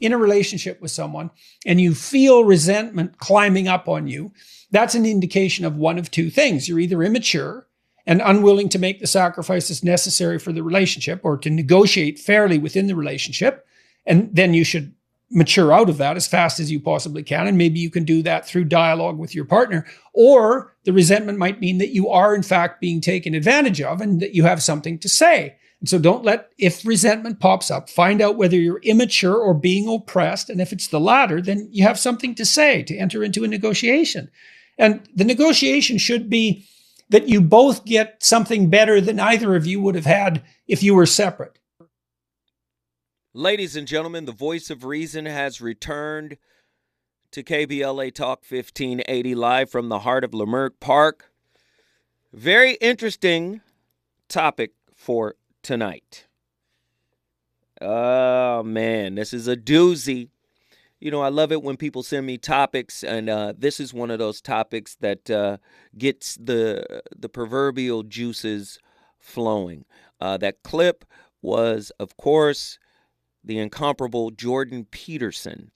in a relationship with someone and you feel resentment climbing up on you, that's an indication of one of two things. You're either immature and unwilling to make the sacrifices necessary for the relationship or to negotiate fairly within the relationship. And then you should mature out of that as fast as you possibly can. And maybe you can do that through dialogue with your partner. Or the resentment might mean that you are, in fact, being taken advantage of and that you have something to say. And so don't let, if resentment pops up, find out whether you're immature or being oppressed. And if it's the latter, then you have something to say to enter into a negotiation. And the negotiation should be that you both get something better than either of you would have had if you were separate. Ladies and gentlemen, the voice of reason has returned to KBLA Talk 1580 live from the heart of Leimert Park. Very interesting topic for tonight. Oh man, this is a doozy. You know, I love it when people send me topics, and uh, this is one of those topics that uh, gets the the proverbial juices flowing. Uh, that clip was, of course, the incomparable Jordan Peterson.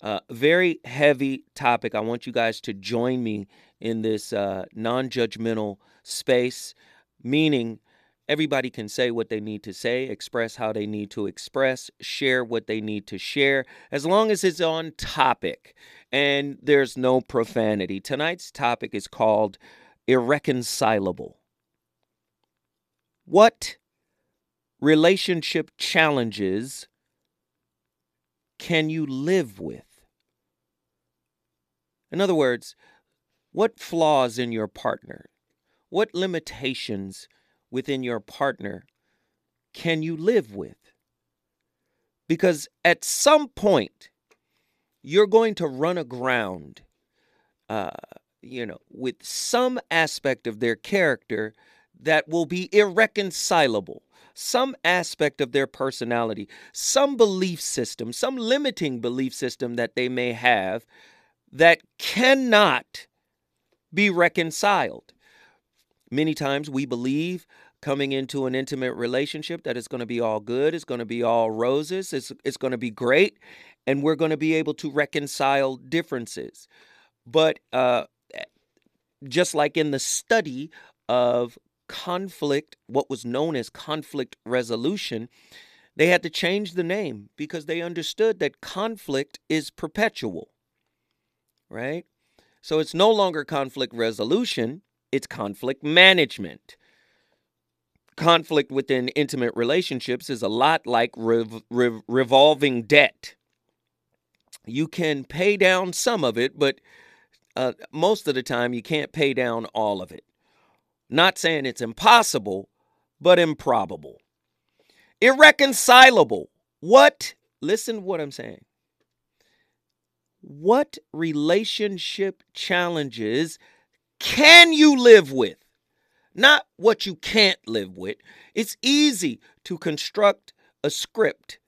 Uh, very heavy topic. I want you guys to join me in this uh, non judgmental space, meaning Everybody can say what they need to say, express how they need to express, share what they need to share, as long as it's on topic and there's no profanity. Tonight's topic is called irreconcilable. What relationship challenges can you live with? In other words, what flaws in your partner? What limitations within your partner can you live with? Because at some point, you're going to run aground, uh, you know, with some aspect of their character that will be irreconcilable, some aspect of their personality, some belief system, some limiting belief system that they may have that cannot be reconciled. Many times we believe coming into an intimate relationship that it's going to be all good, it's going to be all roses, it's, it's going to be great, and we're going to be able to reconcile differences. But uh, eh, just like in the study of conflict, what was known as conflict resolution, they had to change the name because they understood that conflict is perpetual, right? So it's no longer conflict resolution, it's conflict management. Conflict within intimate relationships is a lot like rev- rev- revolving debt. You can pay down some of it, but uh, most of the time you can't pay down all of it. Not saying it's impossible, but improbable. Irreconcilable. What? Listen to what I'm saying. What relationship challenges can you live with? Not what you can't live with. It's easy to construct a script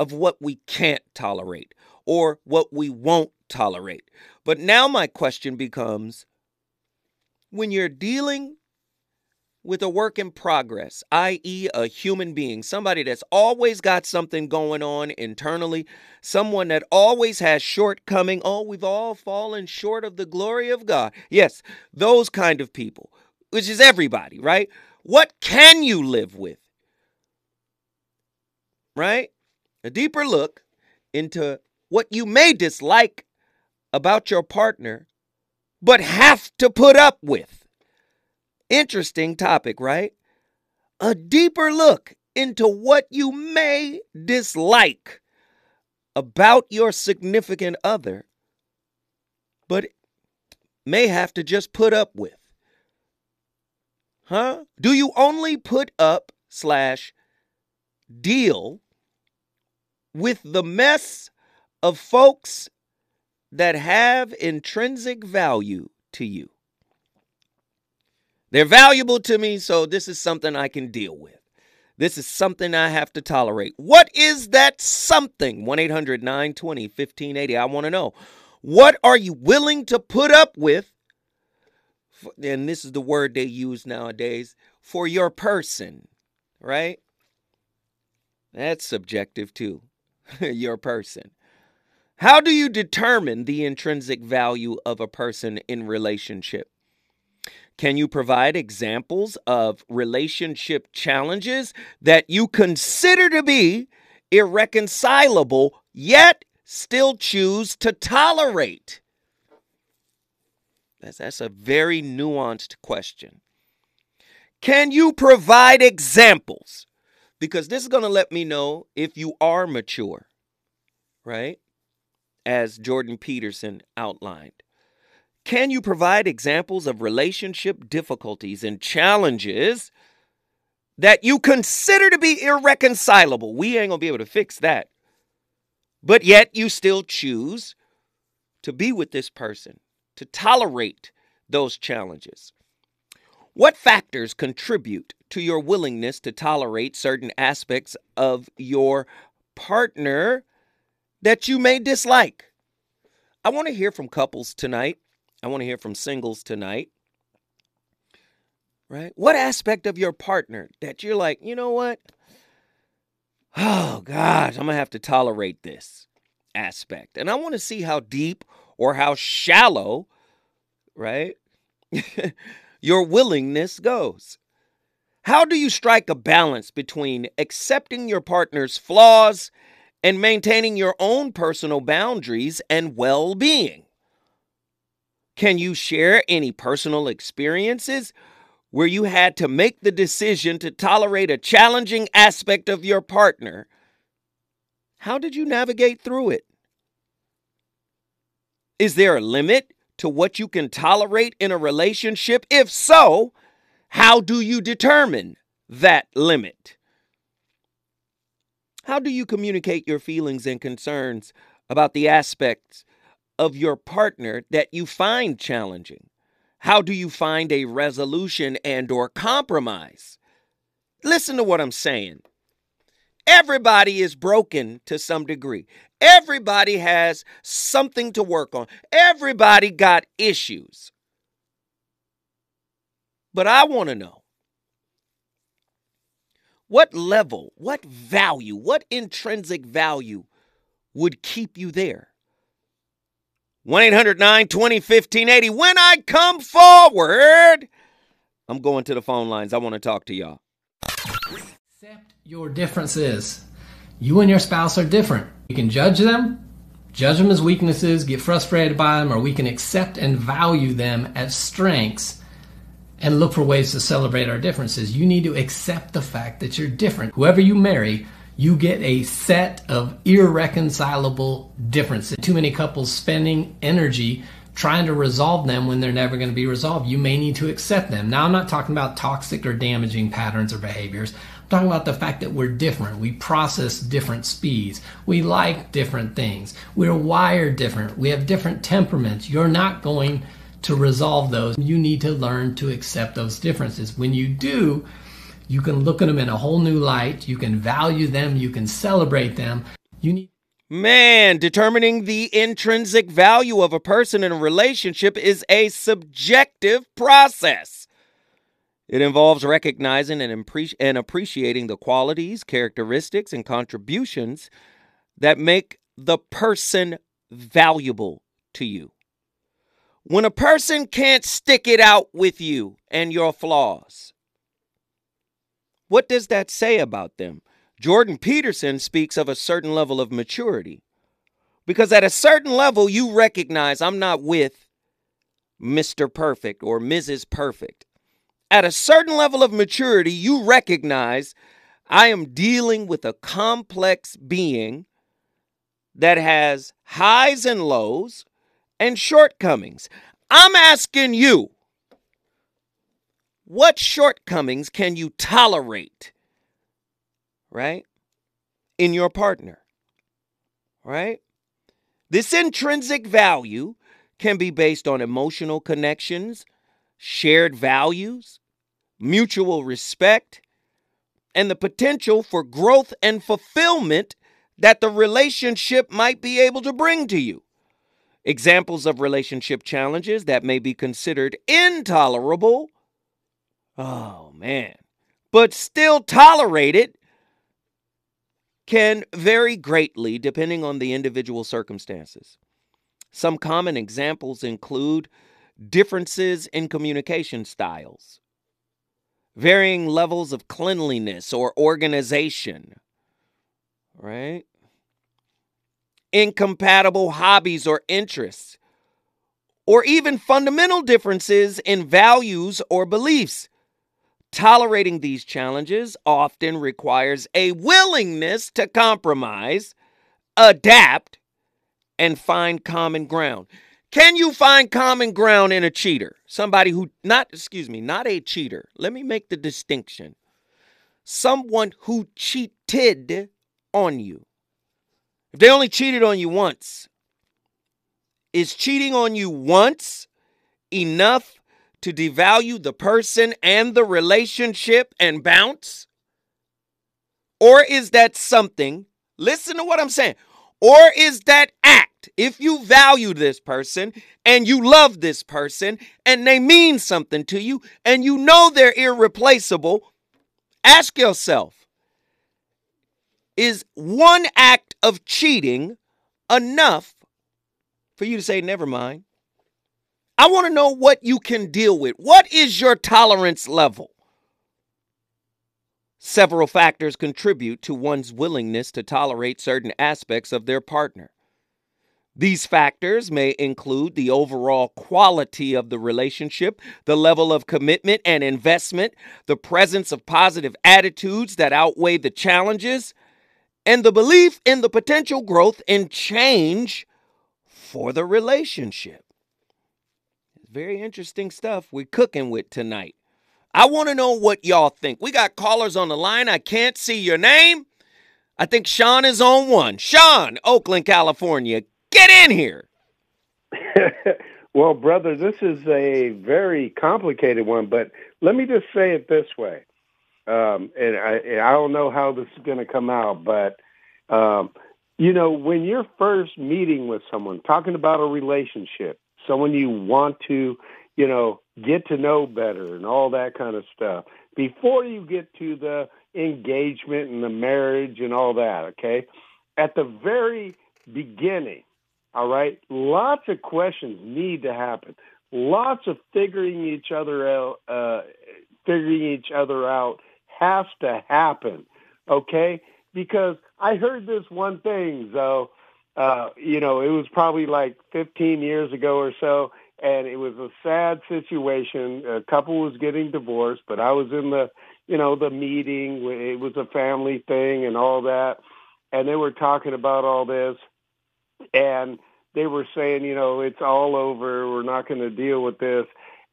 of what we can't tolerate or what we won't tolerate. But now my question becomes when you're dealing with a work in progress, i.e., a human being, somebody that's always got something going on internally, someone that always has shortcoming. Oh, we've all fallen short of the glory of God. Yes, those kind of people, which is everybody, right? What can you live with? Right? A deeper look into what you may dislike about your partner, but have to put up with. Interesting topic, right? A deeper look into what you may dislike about your significant other, but may have to just put up with. Huh? Do you only put up slash deal with the mess of folks that have intrinsic value to you? They're valuable to me, so this is something I can deal with. This is something I have to tolerate. What is that something? 1 800 920 1580. I want to know. What are you willing to put up with? And this is the word they use nowadays for your person, right? That's subjective too. your person? How do you determine the intrinsic value of a person in relationship? Can you provide examples of relationship challenges that you consider to be irreconcilable, yet still choose to tolerate? That's, that's a very nuanced question. Can you provide examples? Because this is going to let me know if you are mature, right? As Jordan Peterson outlined. Can you provide examples of relationship difficulties and challenges that you consider to be irreconcilable? We ain't to be able to fix that. But yet you still choose to be with this person, to tolerate those challenges. What factors contribute to your willingness to tolerate certain aspects of your partner that you may dislike? I want to hear from couples tonight. I want to hear from singles tonight. Right? What aspect of your partner that you're like, you know what? Oh, gosh, I'm going to have to tolerate this aspect. And I want to see how deep or how shallow, right? your willingness goes. How do you strike a balance between accepting your partner's flaws and maintaining your own personal boundaries and well being? Can you share any personal experiences where you had to make the decision to tolerate a challenging aspect of your partner? How did you navigate through it? Is there a limit to what you can tolerate in a relationship? If so, how do you determine that limit? How do you communicate your feelings and concerns about the aspects of your partner that you find challenging? How do you find a resolution and or compromise? Listen to what I'm saying. Everybody is broken to some degree. Everybody has something to work on. Everybody got issues. But I want to know what level, what value, what intrinsic value would keep you there? 1 800 920 1580. When I come forward, I'm going to the phone lines. I want to talk to y'all. Accept your differences. You and your spouse are different. You can judge them, judge them as weaknesses, get frustrated by them, or we can accept and value them as strengths and look for ways to celebrate our differences. You need to accept the fact that you're different. Whoever you marry, you get a set of irreconcilable differences. Too many couples spending energy trying to resolve them when they're never going to be resolved. You may need to accept them. Now, I'm not talking about toxic or damaging patterns or behaviors. I'm talking about the fact that we're different. We process different speeds. We like different things. We're wired different. We have different temperaments. You're not going to resolve those. You need to learn to accept those differences. When you do, you can look at them in a whole new light. You can value them. You can celebrate them. You need. Man, determining the intrinsic value of a person in a relationship is a subjective process. It involves recognizing and, and appreciating the qualities, characteristics, and contributions that make the person valuable to you. When a person can't stick it out with you and your flaws, what does that say about them? Jordan Peterson speaks of a certain level of maturity. Because at a certain level, you recognize I'm not with Mr. Perfect or Mrs. Perfect. At a certain level of maturity, you recognize I am dealing with a complex being that has highs and lows and shortcomings. I'm asking you, what shortcomings can you tolerate, right, in your partner, right? This intrinsic value can be based on emotional connections, shared values, mutual respect, and the potential for growth and fulfillment that the relationship might be able to bring to you. Examples of relationship challenges that may be considered intolerable Oh, man. But still tolerated can vary greatly depending on the individual circumstances. Some common examples include differences in communication styles, varying levels of cleanliness or organization, right? Incompatible hobbies or interests, or even fundamental differences in values or beliefs. Tolerating these challenges often requires a willingness to compromise, adapt, and find common ground. Can you find common ground in a cheater? Somebody who, not, excuse me, not a cheater. Let me make the distinction. Someone who cheated on you. If they only cheated on you once, is cheating on you once enough to devalue the person and the relationship and bounce? Or is that something, listen to what I'm saying, or is that act, if you value this person and you love this person and they mean something to you and you know they're irreplaceable, ask yourself, is one act of cheating enough for you to say, never mind. I want to know what you can deal with. What is your tolerance level? Several factors contribute to one's willingness to tolerate certain aspects of their partner. These factors may include the overall quality of the relationship, the level of commitment and investment, the presence of positive attitudes that outweigh the challenges, and the belief in the potential growth and change for the relationship. Very interesting stuff we're cooking with tonight. I want to know what y'all think. We got callers on the line. I can't see your name. I think Sean is on one. Sean, Oakland, California. Get in here. well, brother, this is a very complicated one, but let me just say it this way. Um, and I, I don't know how this is going to come out, but um, you know, when you're first meeting with someone, talking about a relationship, someone you want to, you know, get to know better and all that kind of stuff, before you get to the engagement and the marriage and all that, okay? At the very beginning, all right, lots of questions need to happen. Lots of figuring each other out, uh, figuring each other out has to happen, okay? Because I heard this one thing, though. Uh, you know, it was probably like 15 years ago or so, and it was a sad situation. A couple was getting divorced, but I was in the, you know, the meeting. It was a family thing and all that, and they were talking about all this, and they were saying, you know, it's all over. We're not going to deal with this.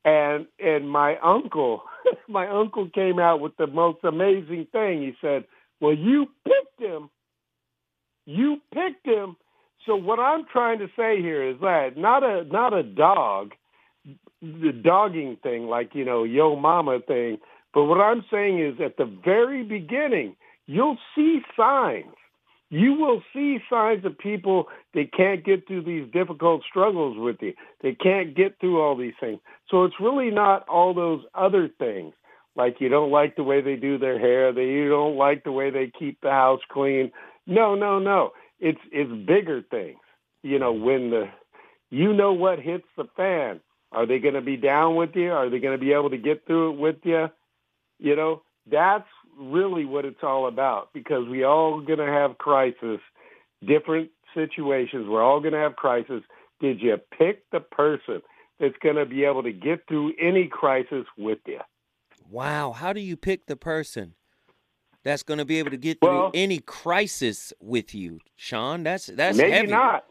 And and my uncle, my uncle came out with the most amazing thing. He said, "Well, you picked him you picked him. So what I'm trying to say here is that not a not a dog, the dogging thing like you know yo mama thing. But what I'm saying is at the very beginning, you'll see signs. You will see signs of people that can't get through these difficult struggles with you. They can't get through all these things. So it's really not all those other things like you don't like the way they do their hair, that you don't like the way they keep the house clean, no, no, no. It's it's bigger things. You know, when the you know what hits the fan. Are they going to be down with you? Are they going to be able to get through it with you? You know, that's really what it's all about because we all going to have crisis, different situations. We're all going to have crisis. Did you pick the person that's going to be able to get through any crisis with you? Wow. How do you pick the person? That's going to be able to get through well, any crisis with you, Sean. That's that's maybe heavy. not.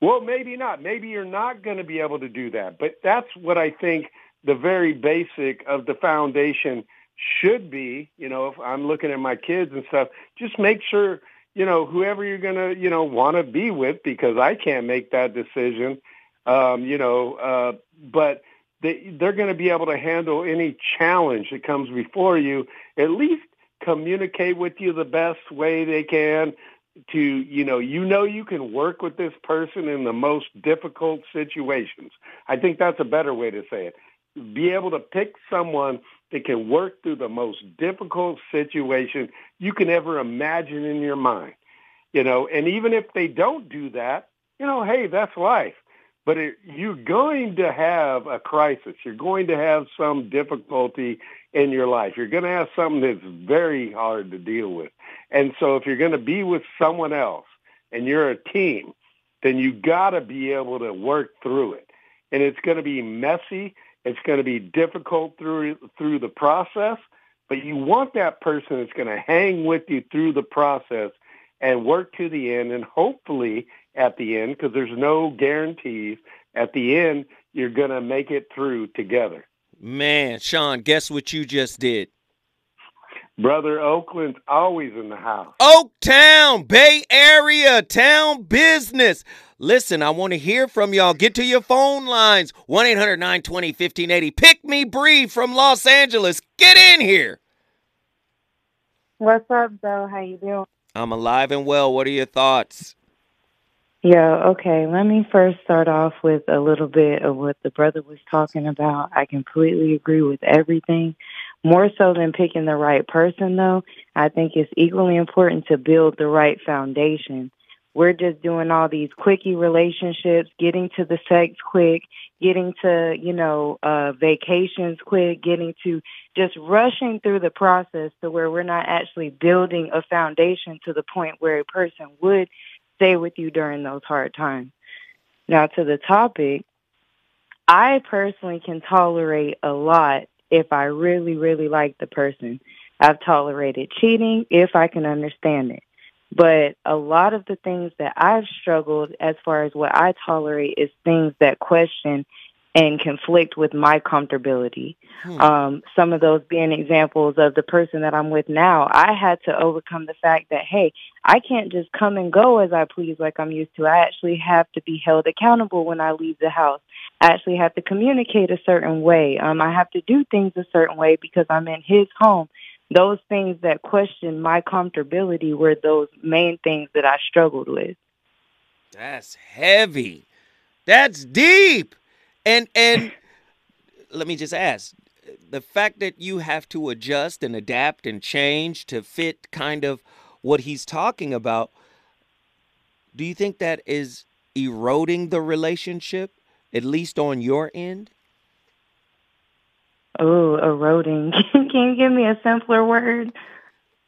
Well, maybe not. Maybe you're not going to be able to do that. But that's what I think the very basic of the foundation should be. You know, if I'm looking at my kids and stuff, just make sure you know whoever you're going to you know want to be with because I can't make that decision. Um, you know, uh, but they, they're going to be able to handle any challenge that comes before you. At least communicate with you the best way they can to you know you know you can work with this person in the most difficult situations i think that's a better way to say it be able to pick someone that can work through the most difficult situation you can ever imagine in your mind. You know, and even if they don't do that, you know, hey, that's life. But it, you're going to have a crisis. You're going to have some difficulty in your life. You're going to have something that's very hard to deal with. And so if you're going to be with someone else and you're a team, then you got to be able to work through it. And it's going to be messy. It's going to be difficult through through the process, but you want that person that's going to hang with you through the process and work to the end and hopefully at the end because there's no guarantees at the end you're going to make it through together. Man, Sean, guess what you just did? Brother Oakland's always in the house. Oaktown, Bay Area, town business. Listen, I want to hear from y'all. Get to your phone lines 1 800 920 1580. Pick me Bree from Los Angeles. Get in here. What's up, Bill? How you doing? I'm alive and well. What are your thoughts? Yeah, okay. Let me first start off with a little bit of what the brother was talking about. I completely agree with everything. More so than picking the right person, though, I think it's equally important to build the right foundation. We're just doing all these quickie relationships, getting to the sex quick, getting to, you know, uh, vacations quick, getting to just rushing through the process to where we're not actually building a foundation to the point where a person would stay with you during those hard times. Now to the topic, I personally can tolerate a lot if I really, really like the person. I've tolerated cheating if I can understand it. But a lot of the things that I've struggled as far as what I tolerate is things that question and conflict with my comfortability. Hmm. Um, some of those being examples of the person that I'm with now. I had to overcome the fact that, hey, I can't just come and go as I please like I'm used to. I actually have to be held accountable when I leave the house. I actually have to communicate a certain way. Um, I have to do things a certain way because I'm in his home. Those things that question my comfortability were those main things that I struggled with. That's heavy. That's deep. And and let me just ask, the fact that you have to adjust and adapt and change to fit kind of what he's talking about, do you think that is eroding the relationship, at least on your end? Oh, eroding. Can you give me a simpler word?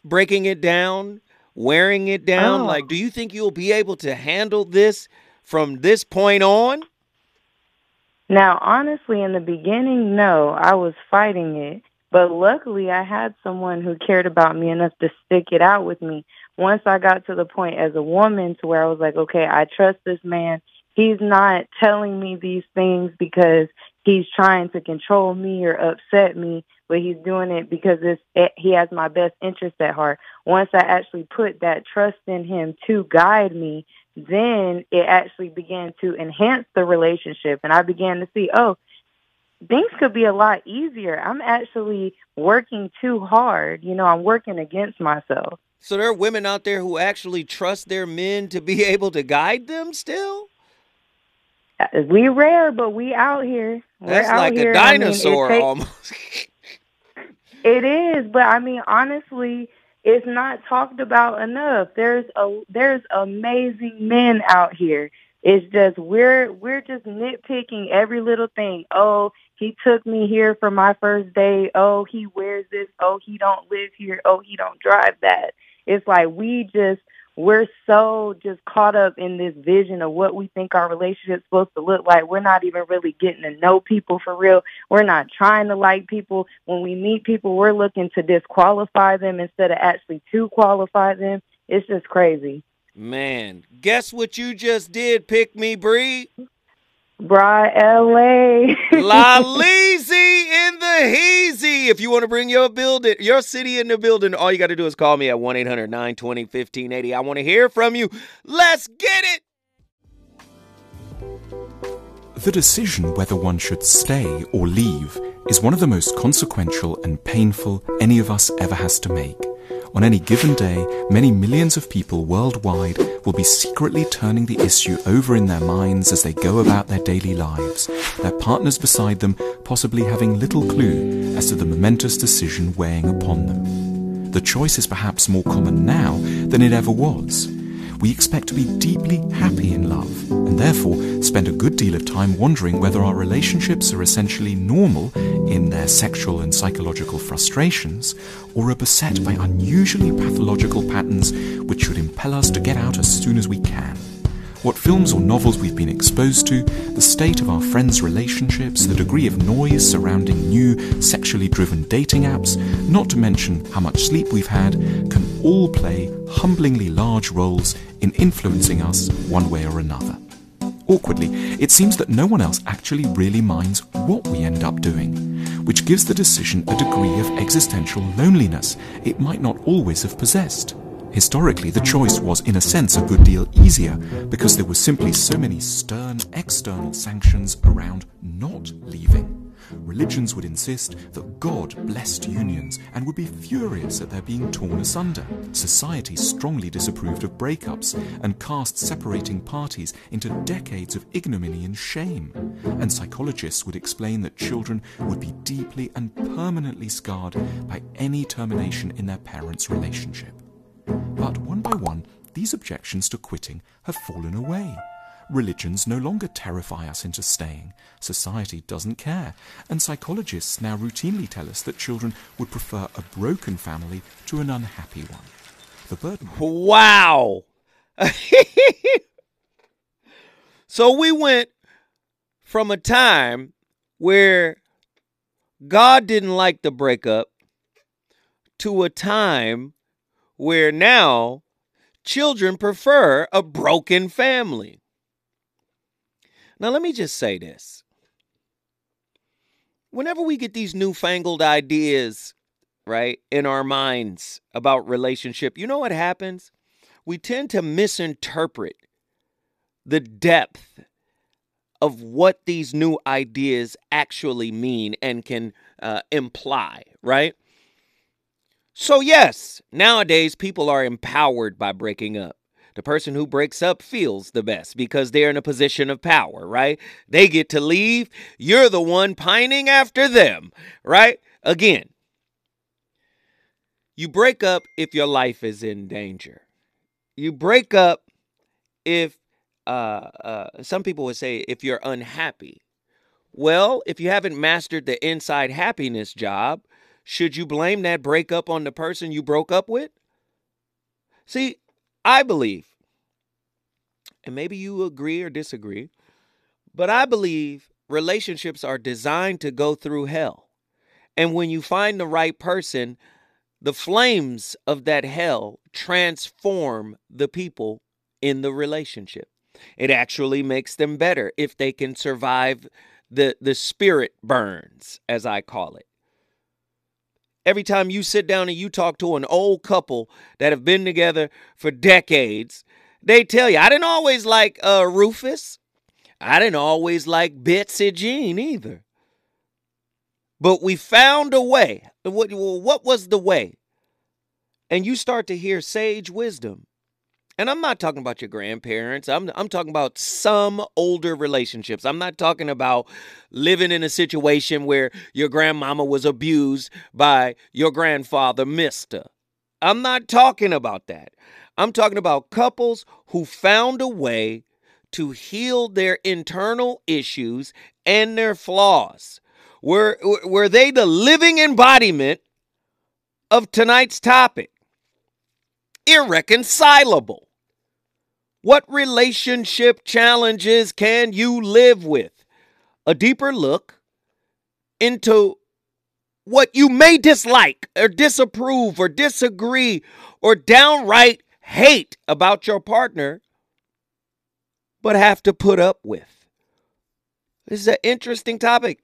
Breaking it down, wearing it down. Oh. Like, do you think you'll be able to handle this from this point on? Now, honestly, in the beginning, no, I was fighting it. But luckily, I had someone who cared about me enough to stick it out with me. Once I got to the point as a woman to where I was like, okay, I trust this man. He's not telling me these things because he's trying to control me or upset me, but he's doing it because it's, it, he has my best interest at heart. Once I actually put that trust in him to guide me, then it actually began to enhance the relationship. And I began to see, oh, things could be a lot easier. I'm actually working too hard. You know, I'm working against myself. So there are women out there who actually trust their men to be able to guide them still? Uh, we rare, but we out here. We're That's out like here. a dinosaur I mean, almost. it is, but I mean, honestly, it's not talked about enough. There's a there's amazing men out here. It's just we're we're just nitpicking every little thing. Oh, he took me here for my first day. Oh, he wears this. Oh, he don't live here. Oh, he don't drive that. It's like we just we're so just caught up in this vision of what we think our relationship's supposed to look like. We're not even really getting to know people for real. We're not trying to like people. When we meet people, we're looking to disqualify them instead of actually to qualify them. It's just crazy. Man, guess what you just did, Pick Me Bree? Bry LA. La Leezy in the Heezy. If you want to bring your building, your city in the building, all you got to do is call me at 1 800 920 1580. I want to hear from you. Let's get it. The decision whether one should stay or leave is one of the most consequential and painful any of us ever has to make. On any given day, many millions of people worldwide will be secretly turning the issue over in their minds as they go about their daily lives, their partners beside them possibly having little clue as to the momentous decision weighing upon them. The choice is perhaps more common now than it ever was we expect to be deeply happy in love, and therefore spend a good deal of time wondering whether our relationships are essentially normal in their sexual and psychological frustrations, or are beset by unusually pathological patterns which should impel us to get out as soon as we can. What films or novels we've been exposed to, the state of our friends' relationships, the degree of noise surrounding new sexually driven dating apps, not to mention how much sleep we've had, can all play humblingly large roles in influencing us one way or another. Awkwardly, it seems that no one else actually really minds what we end up doing, which gives the decision a degree of existential loneliness it might not always have possessed. Historically, the choice was in a sense a good deal easier because there were simply so many stern external sanctions around not leaving. Religions would insist that God blessed unions and would be furious at their being torn asunder. Society strongly disapproved of breakups and cast separating parties into decades of ignominy and shame. And psychologists would explain that children would be deeply and permanently scarred by any termination in their parents' relationship. But one by one, these objections to quitting have fallen away. Religions no longer terrify us into staying. Society doesn't care. And psychologists now routinely tell us that children would prefer a broken family to an unhappy one. The burden. Wow. so we went from a time where God didn't like the breakup to a time where now children prefer a broken family. Now, let me just say this. Whenever we get these newfangled ideas, right, in our minds about relationship, you know what happens? We tend to misinterpret the depth of what these new ideas actually mean and can uh, imply, right? So, yes, nowadays people are empowered by breaking up. The person who breaks up feels the best because they're in a position of power, right? They get to leave. You're the one pining after them, right? Again, you break up if your life is in danger. You break up if uh, uh, some people would say if you're unhappy. Well, if you haven't mastered the inside happiness job, should you blame that breakup on the person you broke up with? See, I believe, and maybe you agree or disagree, but I believe relationships are designed to go through hell. And when you find the right person, the flames of that hell transform the people in the relationship. It actually makes them better if they can survive the the spirit burns as I call it. Every time you sit down and you talk to an old couple that have been together for decades, they tell you, I didn't always like uh, Rufus. I didn't always like Betsy Jean either. But we found a way. What, what was the way? And you start to hear sage wisdom. And I'm not talking about your grandparents. I'm I'm talking about some older relationships. I'm not talking about living in a situation where your grandmama was abused by your grandfather, mister. I'm not talking about that. I'm talking about couples who found a way to heal their internal issues and their flaws. Were were they the living embodiment of tonight's topic? Irreconcilable. What relationship challenges can you live with? A deeper look into what you may dislike or disapprove or disagree or downright hate about your partner, but have to put up with. This is an interesting topic,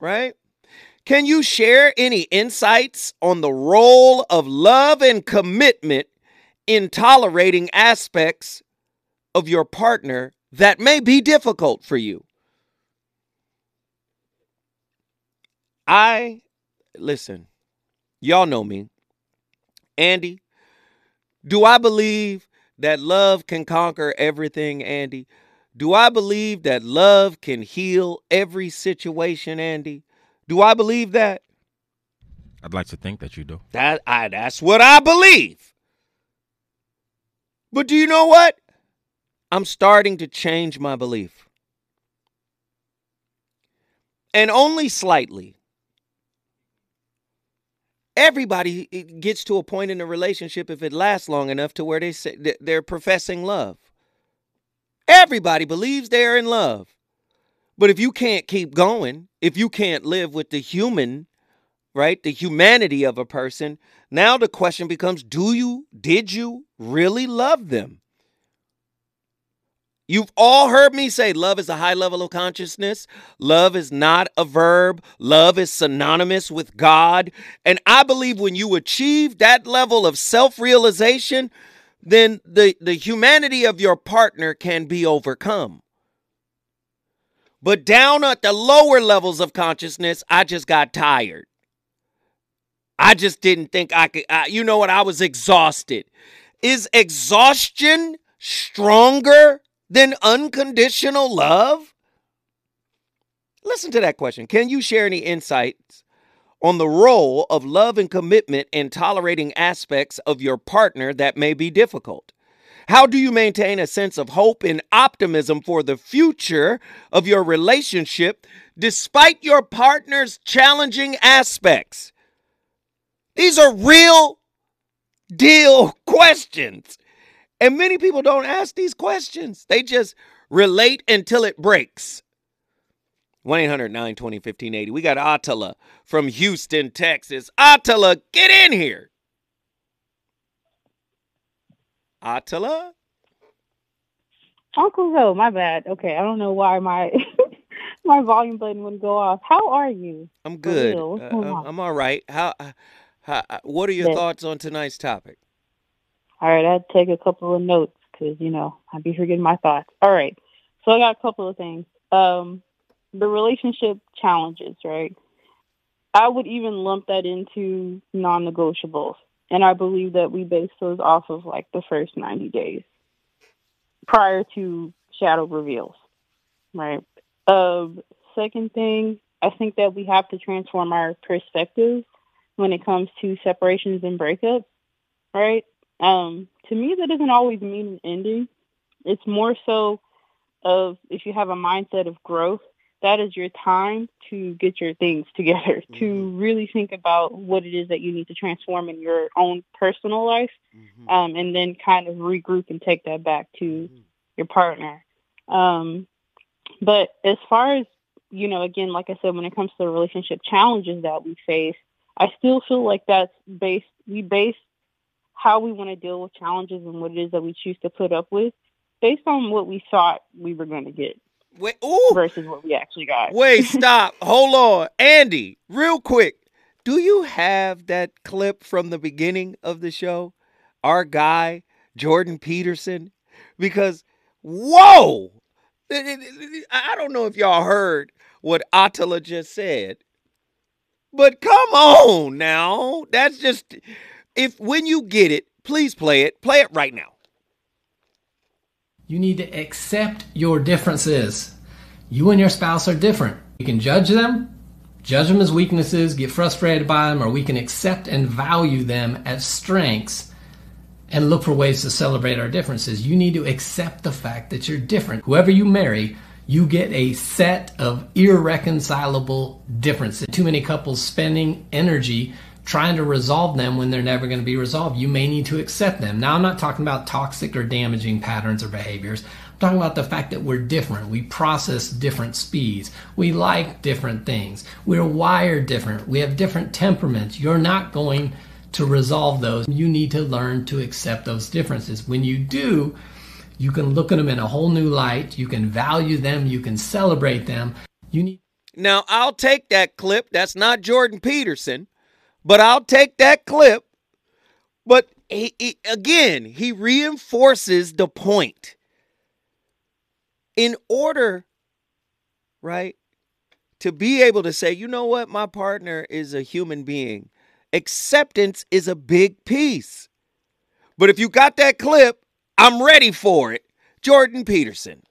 right? Can you share any insights on the role of love and commitment in tolerating aspects of your partner that may be difficult for you? I, listen, y'all know me, Andy, do I believe that love can conquer everything, Andy? Do I believe that love can heal every situation, Andy? Do I believe that? I'd like to think that you do. That I that's what I believe. But do you know what? I'm starting to change my belief. And only slightly. Everybody gets to a point in a relationship if it lasts long enough to where they say they're professing love. Everybody believes they're in love. But if you can't keep going, if you can't live with the human, right, the humanity of a person, now the question becomes do you, did you really love them? You've all heard me say love is a high level of consciousness. Love is not a verb. Love is synonymous with God. And I believe when you achieve that level of self realization, then the, the humanity of your partner can be overcome. But down at the lower levels of consciousness, I just got tired. I just didn't think I could. I, you know what? I was exhausted. Is exhaustion stronger than unconditional love? Listen to that question. Can you share any insights on the role of love and commitment in tolerating aspects of your partner that may be difficult? How do you maintain a sense of hope and optimism for the future of your relationship despite your partner's challenging aspects? These are real deal questions. And many people don't ask these questions. They just relate until it breaks. 1 800 920 1580. We got Attila from Houston, Texas. Attila, get in here. Attila? Uncle Joe, my bad. Okay, I don't know why my my volume button wouldn't go off. How are you? I'm good. Uh, I'm all right. How, how what are your thoughts on tonight's topic? All right, I'd take a couple of notes because you know I'd be forgetting my thoughts. All right, so I got a couple of things. Um, the relationship challenges, right? I would even lump that into non-negotiables, and I believe that we base those off of like the first ninety days prior to shadow reveals, right? Um, second thing, I think that we have to transform our perspective when it comes to separations and breakups, right? Um, to me, that doesn't always mean an ending. It's more so of if you have a mindset of growth, that is your time to get your things together, mm-hmm. to really think about what it is that you need to transform in your own personal life, mm-hmm. um, and then kind of regroup and take that back to mm-hmm. your partner. Um, but as far as, you know, again, like I said, when it comes to the relationship challenges that we face, I still feel like that's based, we base how we want to deal with challenges and what it is that we choose to put up with based on what we thought we were going to get. Wait, ooh. versus what we actually got. Wait, stop. Hold on. Andy, real quick. Do you have that clip from the beginning of the show? Our guy, Jordan Peterson? Because, whoa! I don't know if y'all heard what Attila just said. But come on now. That's just if when you get it, please play it. Play it right now. You need to accept your differences. You and your spouse are different. You can judge them, judge them as weaknesses, get frustrated by them, or we can accept and value them as strengths and look for ways to celebrate our differences. You need to accept the fact that you're different. Whoever you marry, you get a set of irreconcilable differences. Too many couples spending energy trying to resolve them when they're never going to be resolved. You may need to accept them. Now, I'm not talking about toxic or damaging patterns or behaviors. I'm talking about the fact that we're different. We process different speeds. We like different things. We're wired different. We have different temperaments. You're not going to resolve those. You need to learn to accept those differences. When you do, you can look at them in a whole new light. You can value them. You can celebrate them. You need. Now, I'll take that clip. That's not Jordan Peterson. But I'll take that clip. But he, he, again, he reinforces the point. In order, right, to be able to say, you know what, my partner is a human being acceptance is a big piece. But if you got that clip, I'm ready for it. Jordan Peterson.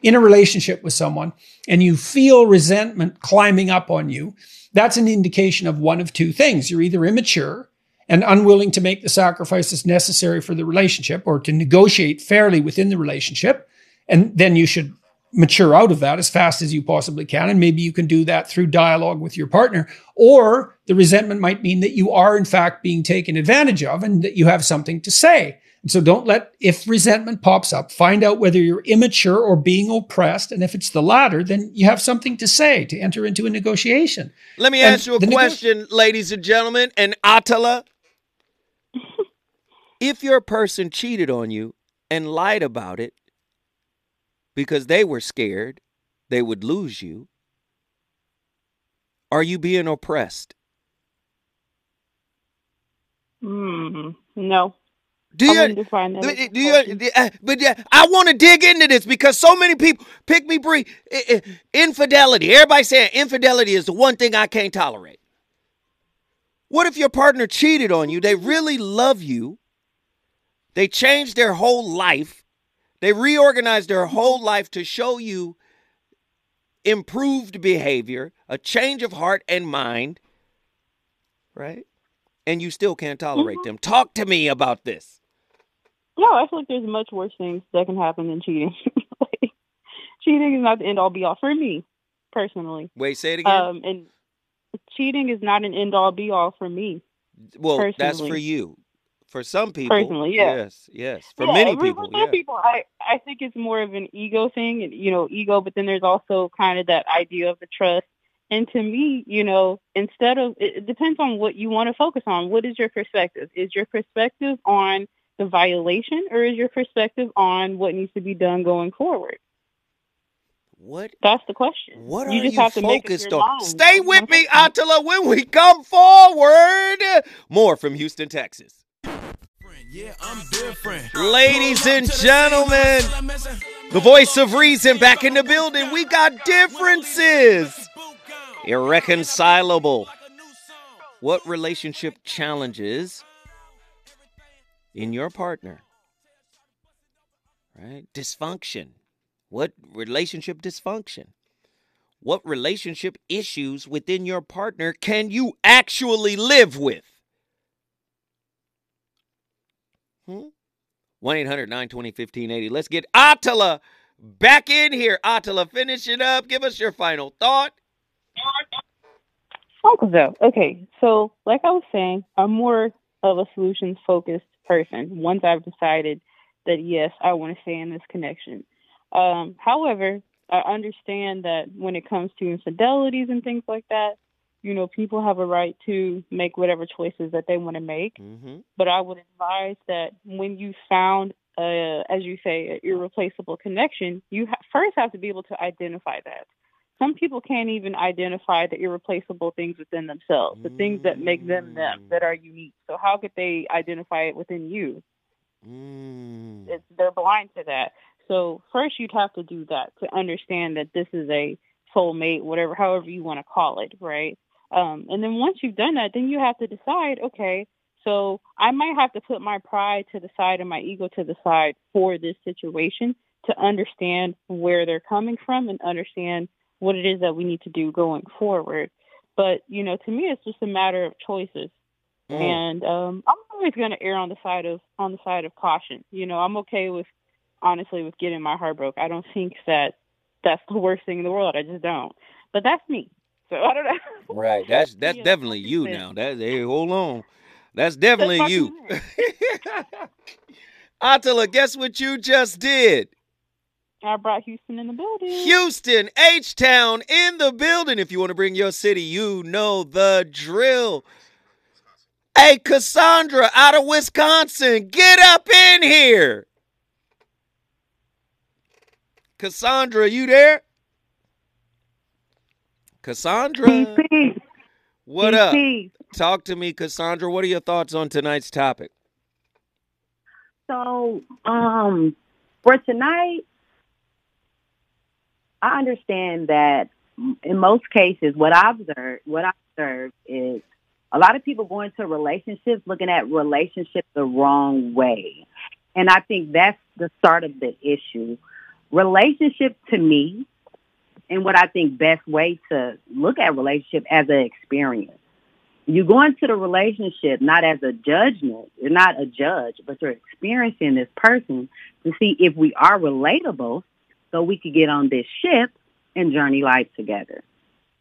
In a relationship with someone and you feel resentment climbing up on you, that's an indication of one of two things. You're either immature and unwilling to make the sacrifices necessary for the relationship or to negotiate fairly within the relationship. And then you should mature out of that as fast as you possibly can. And maybe you can do that through dialogue with your partner. Or the resentment might mean that you are, in fact, being taken advantage of and that you have something to say. And so don't let, if resentment pops up, find out whether you're immature or being oppressed. And if it's the latter, then you have something to say to enter into a negotiation. Let me And ask you a the nego- question, ladies and gentlemen, and Attila. if your person cheated on you and lied about it because they were scared they would lose you, are you being oppressed? Hmm. No. Do you? wouldn't define that. Do, as do you, uh, but yeah, I want to dig into this because so many people pick me i- Infidelity. Everybody saying infidelity is the one thing I can't tolerate. What if your partner cheated on you? They really love you. They changed their whole life. They reorganized their whole life to show you improved behavior, a change of heart and mind, right? And you still can't tolerate them. Talk to me about this. No, I feel like there's much worse things that can happen than cheating. like, cheating is not the end all be all for me, personally. Wait, say it again. Um, and cheating is not an end all be all for me. well, that's for you. For some people, Personally, yeah. yes, yes. For Yeah, many people, for some yeah. people, I I think it's more of an ego thing, and you know, ego. But then there's also kind of that idea of the trust. And to me, you know, instead of it depends on what you want to focus on. What is your perspective? Is your perspective on the violation, or is your perspective on what needs to be done going forward? What That's the question. What you are just you have to make up focused on? mind. Stay with me, Attila, when we come forward. More from Houston, Texas. Ladies and gentlemen, the voice of reason back in the building. We got differences. Irreconcilable. What relationship challenges in your partner? Right? Dysfunction. What relationship dysfunction? What relationship issues within your partner can you actually live with? Hmm? 1 800 920 1580. Let's get Attila back in here. Attila, finish it up. Give us your final thought. Okay, so like I was saying, I'm more of a solutions focused person. Once I've decided that yes, I want to stay in this connection. Um, however, I understand that when it comes to infidelities and things like that, you know, people have a right to make whatever choices that they want to make. Mm-hmm. But I would advise that when you found, as you say, an irreplaceable connection, you ha- first have to be able to identify that. Some people can't even identify the irreplaceable things within themselves, the things that make them them, that are unique. So how could they identify it within you? Mm. It's, they're blind to that. So first, you'd have to do that to understand that this is a soulmate, whatever, however you want to call it, right? Um, and then once you've done that, then you have to decide, okay, so I might have to put my pride to the side and my ego to the side for this situation to understand where they're coming from and understand what it is that we need to do going forward. But you know, to me, it's just a matter of choices. Mm. And um, I'm always going to err on the side of on the side of caution. You know, I'm okay with honestly with getting my heart broke. I don't think that that's the worst thing in the world. I just don't. But that's me. So I don't know. Right. That's that's definitely you now. That hey, hold on. That's definitely That's you. Attila, guess what you just did? I brought Houston in the building. Houston, H Town in the building. If you want to bring your city, you know the drill. Hey, Cassandra out of Wisconsin, get up in here. Cassandra, you there? Cassandra, Peace, what peace, up? Talk to me, Cassandra. What are your thoughts on tonight's topic? So, um, for tonight, I understand that in most cases, what I've observed, what I observed is a lot of people go into relationships looking at relationships the wrong way. And I think that's the start of the issue. Relationship to me, and what I think best way to look at relationship as an experience. You go into the relationship not as a judgment. You're not a judge, but you're experiencing this person to see if we are relatable so we could get on this ship and journey life together.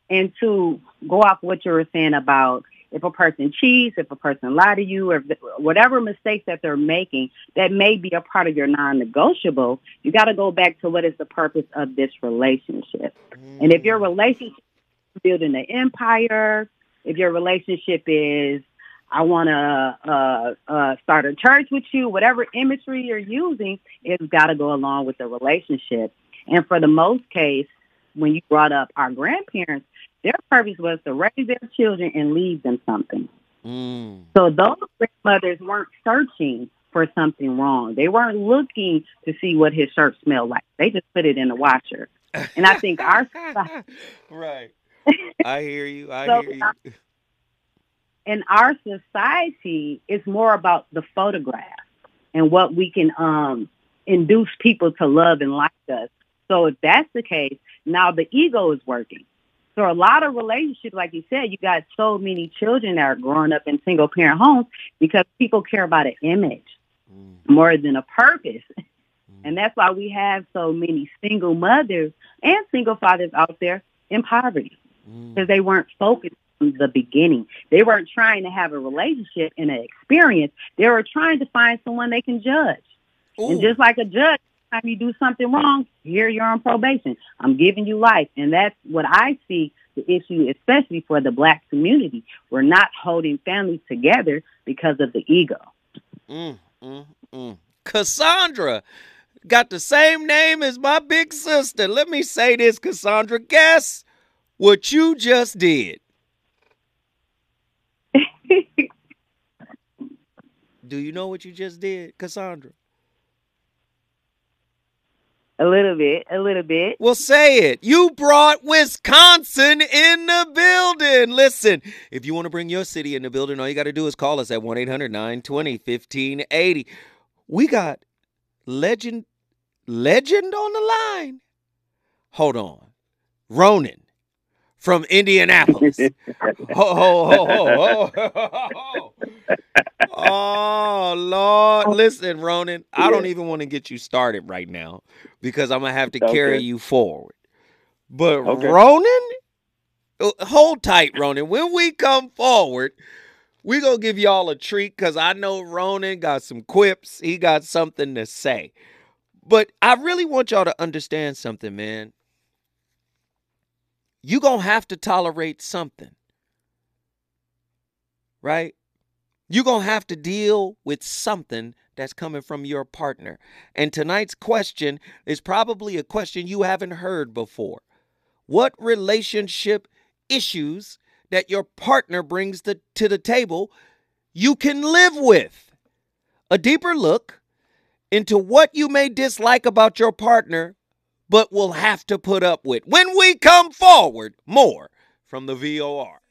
And to go off what you were saying about if a person cheats, if a person lied to you, or whatever mistakes that they're making that may be a part of your non-negotiable, you got to go back to what is the purpose of this relationship. Mm. And if your relationship is building an empire, if your relationship is I want to uh, uh, start a church with you, whatever imagery you're using, it's got to go along with the relationship. And for the most case, when you brought up our grandparents, their purpose was to raise their children and leave them something. Mm. So those grandmothers weren't searching for something wrong. They weren't looking to see what his shirt smelled like. They just put it in the washer. And I think our right. I hear you. I so, hear you. In our society, it's more about the photograph and what we can um, induce people to love and like us. So if that's the case, now the ego is working. So a lot of relationships, like you said, you got so many children that are growing up in single parent homes because people care about an image mm. more than a purpose. Mm. And that's why we have so many single mothers and single fathers out there in poverty because mm. they weren't focused from the beginning. They weren't trying to have a relationship and an experience. They were trying to find someone they can judge. Ooh. And just like a judge time you do something wrong, here you're on probation. I'm giving you life. And that's what I see the issue, especially for the black community. We're not holding families together because of the ego. Mm, mm, mm. Cassandra got the same name as my big sister. Let me say this, Cassandra. Guess what you just did? Do you know what you just did, Cassandra? A little bit, a little bit. Well, say it. You brought Wisconsin in the building. Listen, if you want to bring your city in the building, all you got to do is call us at 1 800 920 1580. We got legend, legend on the line. Hold on. Ronan from Indianapolis. ho, ho, ho, ho, ho. Oh, Lord. Listen, Ronan, I don't even want to get you started right now because I'm going to have to okay. carry you forward. But okay. Ronan, uh, hold tight, Ronan. When we come forward, we're going to give y'all a treat because I know Ronan got some quips. He got something to say. But I really want y'all to understand something, man you're going to have to tolerate something. Right? You're going to have to deal with something that's coming from your partner. And tonight's question is probably a question you haven't heard before. What relationship issues that your partner brings the, to the table you can live with? A deeper look into what you may dislike about your partner but will have to put up with when we come forward. More from the VOR.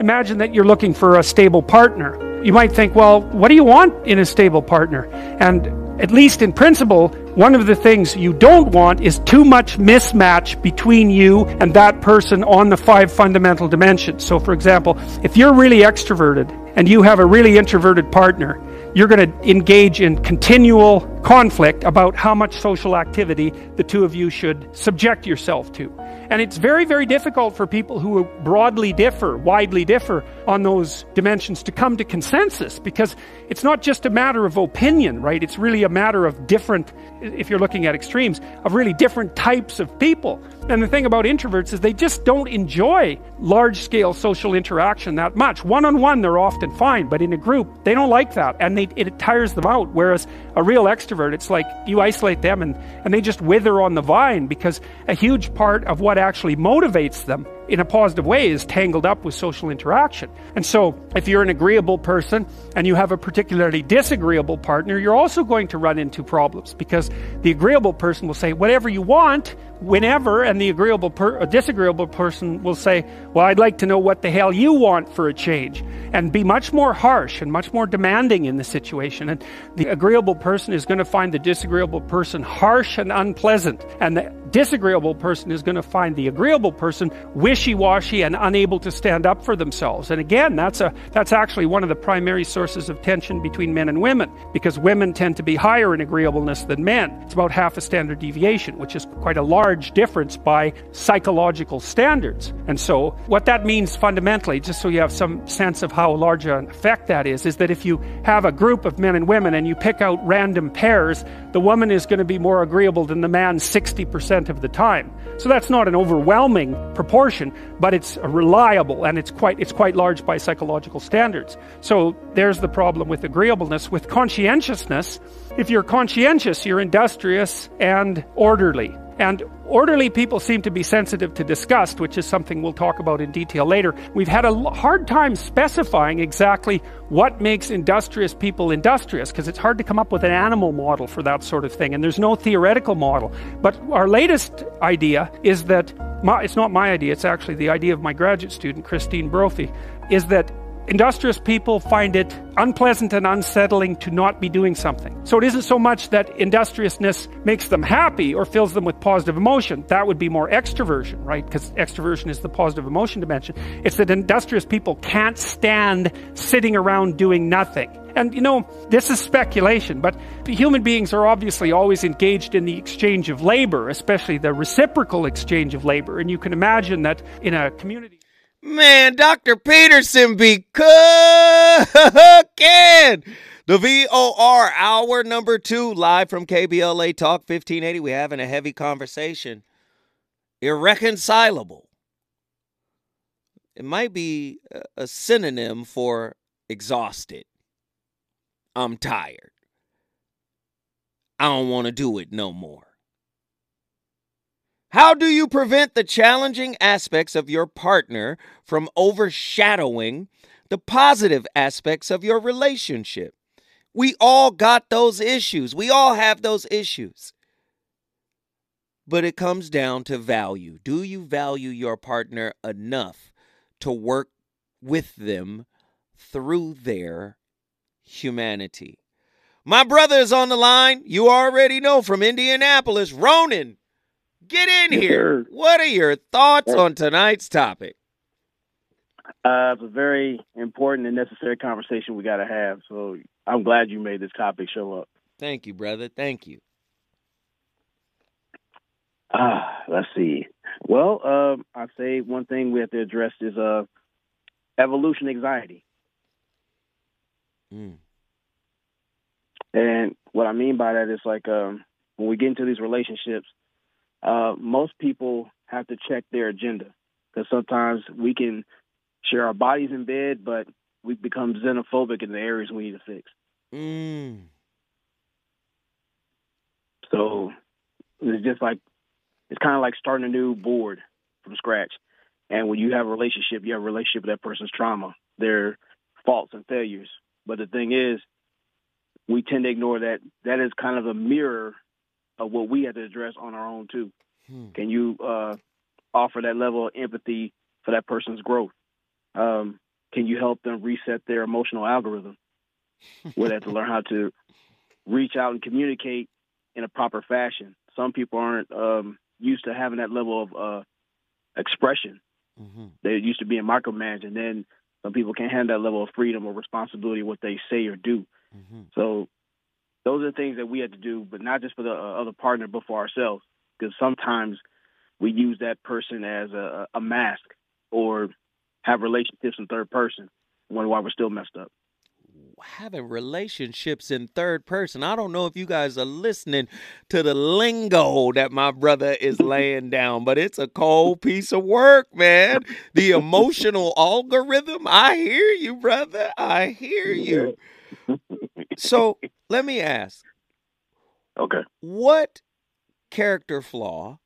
Imagine that you're looking for a stable partner. You might think, well, what do you want in a stable partner? And at least in principle, one of the things you don't want is too much mismatch between you and that person on the five fundamental dimensions. So, for example, if you're really extroverted and you have a really introverted partner, you're going to engage in continual conflict about how much social activity the two of you should subject yourself to. And it's very, very difficult for people who broadly differ, widely differ on those dimensions to come to consensus because it's not just a matter of opinion, right? It's really a matter of different, if you're looking at extremes, of really different types of people. And the thing about introverts is they just don't enjoy large scale social interaction that much. One on one, they're often fine, but in a group, they don't like that and they, it tires them out. Whereas a real extrovert, it's like you isolate them and, and they just wither on the vine because a huge part of what actually motivates them in a positive way is tangled up with social interaction. And so, if you're an agreeable person and you have a particularly disagreeable partner, you're also going to run into problems because the agreeable person will say, Whatever you want, whenever, and the agreeable per, disagreeable person will say, Well, I'd like to know what the hell you want for a change, and be much more harsh and much more demanding in the situation. And the agreeable person is going to find the disagreeable person harsh and unpleasant, and the disagreeable person is going to find the agreeable person wishy-washy and unable to stand up for themselves. And again, that's a that's actually one of the primary sources of tension between men and women because women tend to be higher in agreeableness than men. It's about half a standard deviation, which is quite a large difference by psychological standards. And so, what that means fundamentally, just so you have some sense of how large an effect that is, is that if you have a group of men and women and you pick out random pairs, the woman is going to be more agreeable than the man 60% of the time. So that's not an overwhelming proportion, but it's reliable and it's quite it's quite large by psychological standards. So there's the problem with agreeableness. With conscientiousness, if you're conscientious, you're industrious and orderly. And orderly people seem to be sensitive to disgust, which is something we'll talk about in detail later. We've had a hard time specifying exactly what makes industrious people industrious, because it's hard to come up with an animal model for that sort of thing, and there's no theoretical model. But our latest idea is that, my, it's not my idea, it's actually the idea of my graduate student, Christine Brophy, is that Industrious people find it unpleasant and unsettling to not be doing something. So it isn't so much that industriousness makes them happy or fills them with positive emotion. That would be more extroversion, right? Because extroversion is the positive emotion dimension. It's that industrious people can't stand sitting around doing nothing. And you know, this is speculation, but human beings are obviously always engaged in the exchange of labor, especially the reciprocal exchange of labor. And you can imagine that in a community. Man, Dr. Peterson be cooking. The VOR hour number two, live from KBLA Talk 1580. We're having a heavy conversation. Irreconcilable. It might be a synonym for exhausted. I'm tired. I don't want to do it no more. How do you prevent the challenging aspects of your partner from overshadowing the positive aspects of your relationship? We all got those issues. We all have those issues. But it comes down to value. Do you value your partner enough to work with them through their humanity? My brother is on the line. You already know from Indianapolis, Ronan. Get in Yes, here. sir. What are your thoughts Yes. on tonight's topic? Uh, it's a very important and necessary conversation we got to have. So I'm glad you made this topic show up. Thank you, brother. Thank you. Ah, let's see. Well, um, I'd say one thing we have to address is uh, evolution anxiety. Mm. And what I mean by that is like um, when we get into these relationships, uh, most people have to check their agenda because sometimes we can share our bodies in bed, but we become xenophobic in the areas we need to fix. Mm. So it's just like it's kind of like starting a new board from scratch. And when you have a relationship, you have a relationship with that person's trauma, their faults and failures. But the thing is, we tend to ignore that. That is kind of a mirror of what we have to address on our own too. Hmm. Can you uh, offer that level of empathy for that person's growth? Um, can you help them reset their emotional algorithm? Where they have to learn how to reach out and communicate in a proper fashion. Some people aren't um, used to having that level of uh, expression. Mhm. They're used to being micromanaged, and then some people can't handle that level of freedom or responsibility what they say or do. Mhm. So those are the things that we have to do, but not just for the uh, other partner, but for ourselves. Because sometimes we use that person as a, a mask or have relationships in third person, wonder why we're still messed up. Having relationships in third person. I don't know if you guys are listening to the lingo that my brother is laying down, but it's a cold piece of work, man. The emotional algorithm. I hear you, brother. I hear you. So let me ask Okay. what character flaw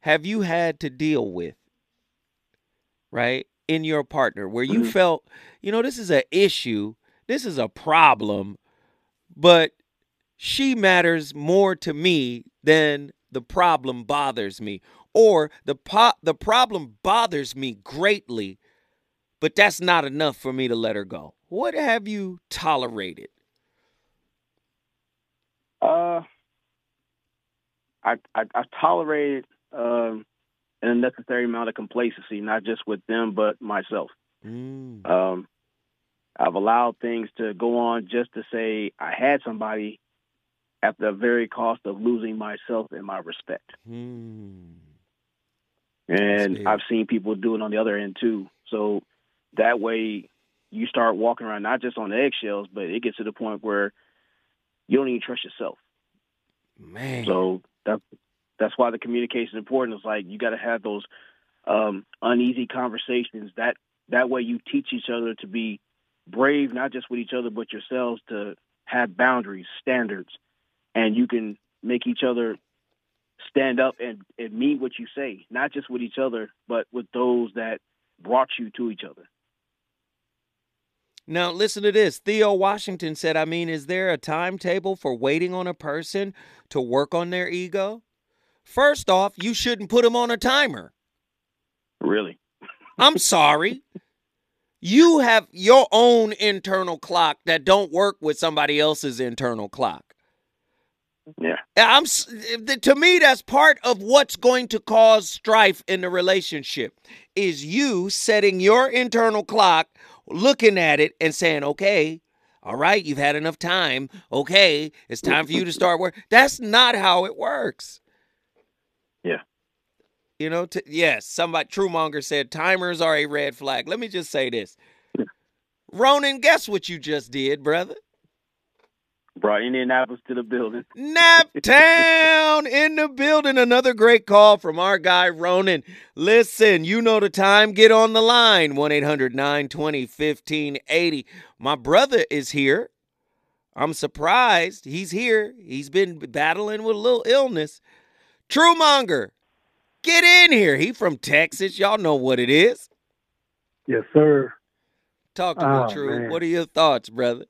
have you had to deal with right in your partner where you Mhm. felt you know this is an issue this is a problem but she matters more to me than the problem bothers me or the po- the problem bothers me greatly but that's not enough for me to let her go what have you tolerated uh i i, I tolerated um an unnecessary amount of complacency not just with them but myself mm. um i've allowed things to go on just to say i had somebody at the very cost of losing myself and my respect. Mm. And I've seen people do it on the other end too. So that way you start walking around not just on the eggshells, but it gets to the point where you don't even trust yourself. Man. So that that's why the communication is important. It's like you got to have those um, uneasy conversations. That that way you teach each other to be brave, not just with each other, but yourselves to have boundaries, standards, and you can make each other stand up and, and mean what you say, not just with each other, but with those that brought you to each other. Now, listen to this. Theo Washington said, I mean, is there a timetable for waiting on a person to work on their ego? First off, you shouldn't put them on a timer. Really? I'm sorry. You have your own internal clock that don't work with somebody else's internal clock. Yeah. I'm to me that's part of what's going to cause strife in the relationship is you setting your internal clock, looking at it and saying, "Okay, all right, you've had enough time. Okay, it's time for you to start work." That's not how it works. Yeah. You know, t- yes, somebody Truemonger said timers are a red flag. Let me just say this. Ronan, guess what you just did, brother? Brought Indianapolis to the building. Naptown in the building. Another great call from our guy, Ronan. Listen, you know the time. Get on the line 1 800 920 1580. My brother is here. I'm surprised he's here. He's been battling with a little illness. Truemonger, get in here. He from Texas. Y'all know what it is. Yes, sir. Talk to oh, me, True. Man. What are your thoughts, brother?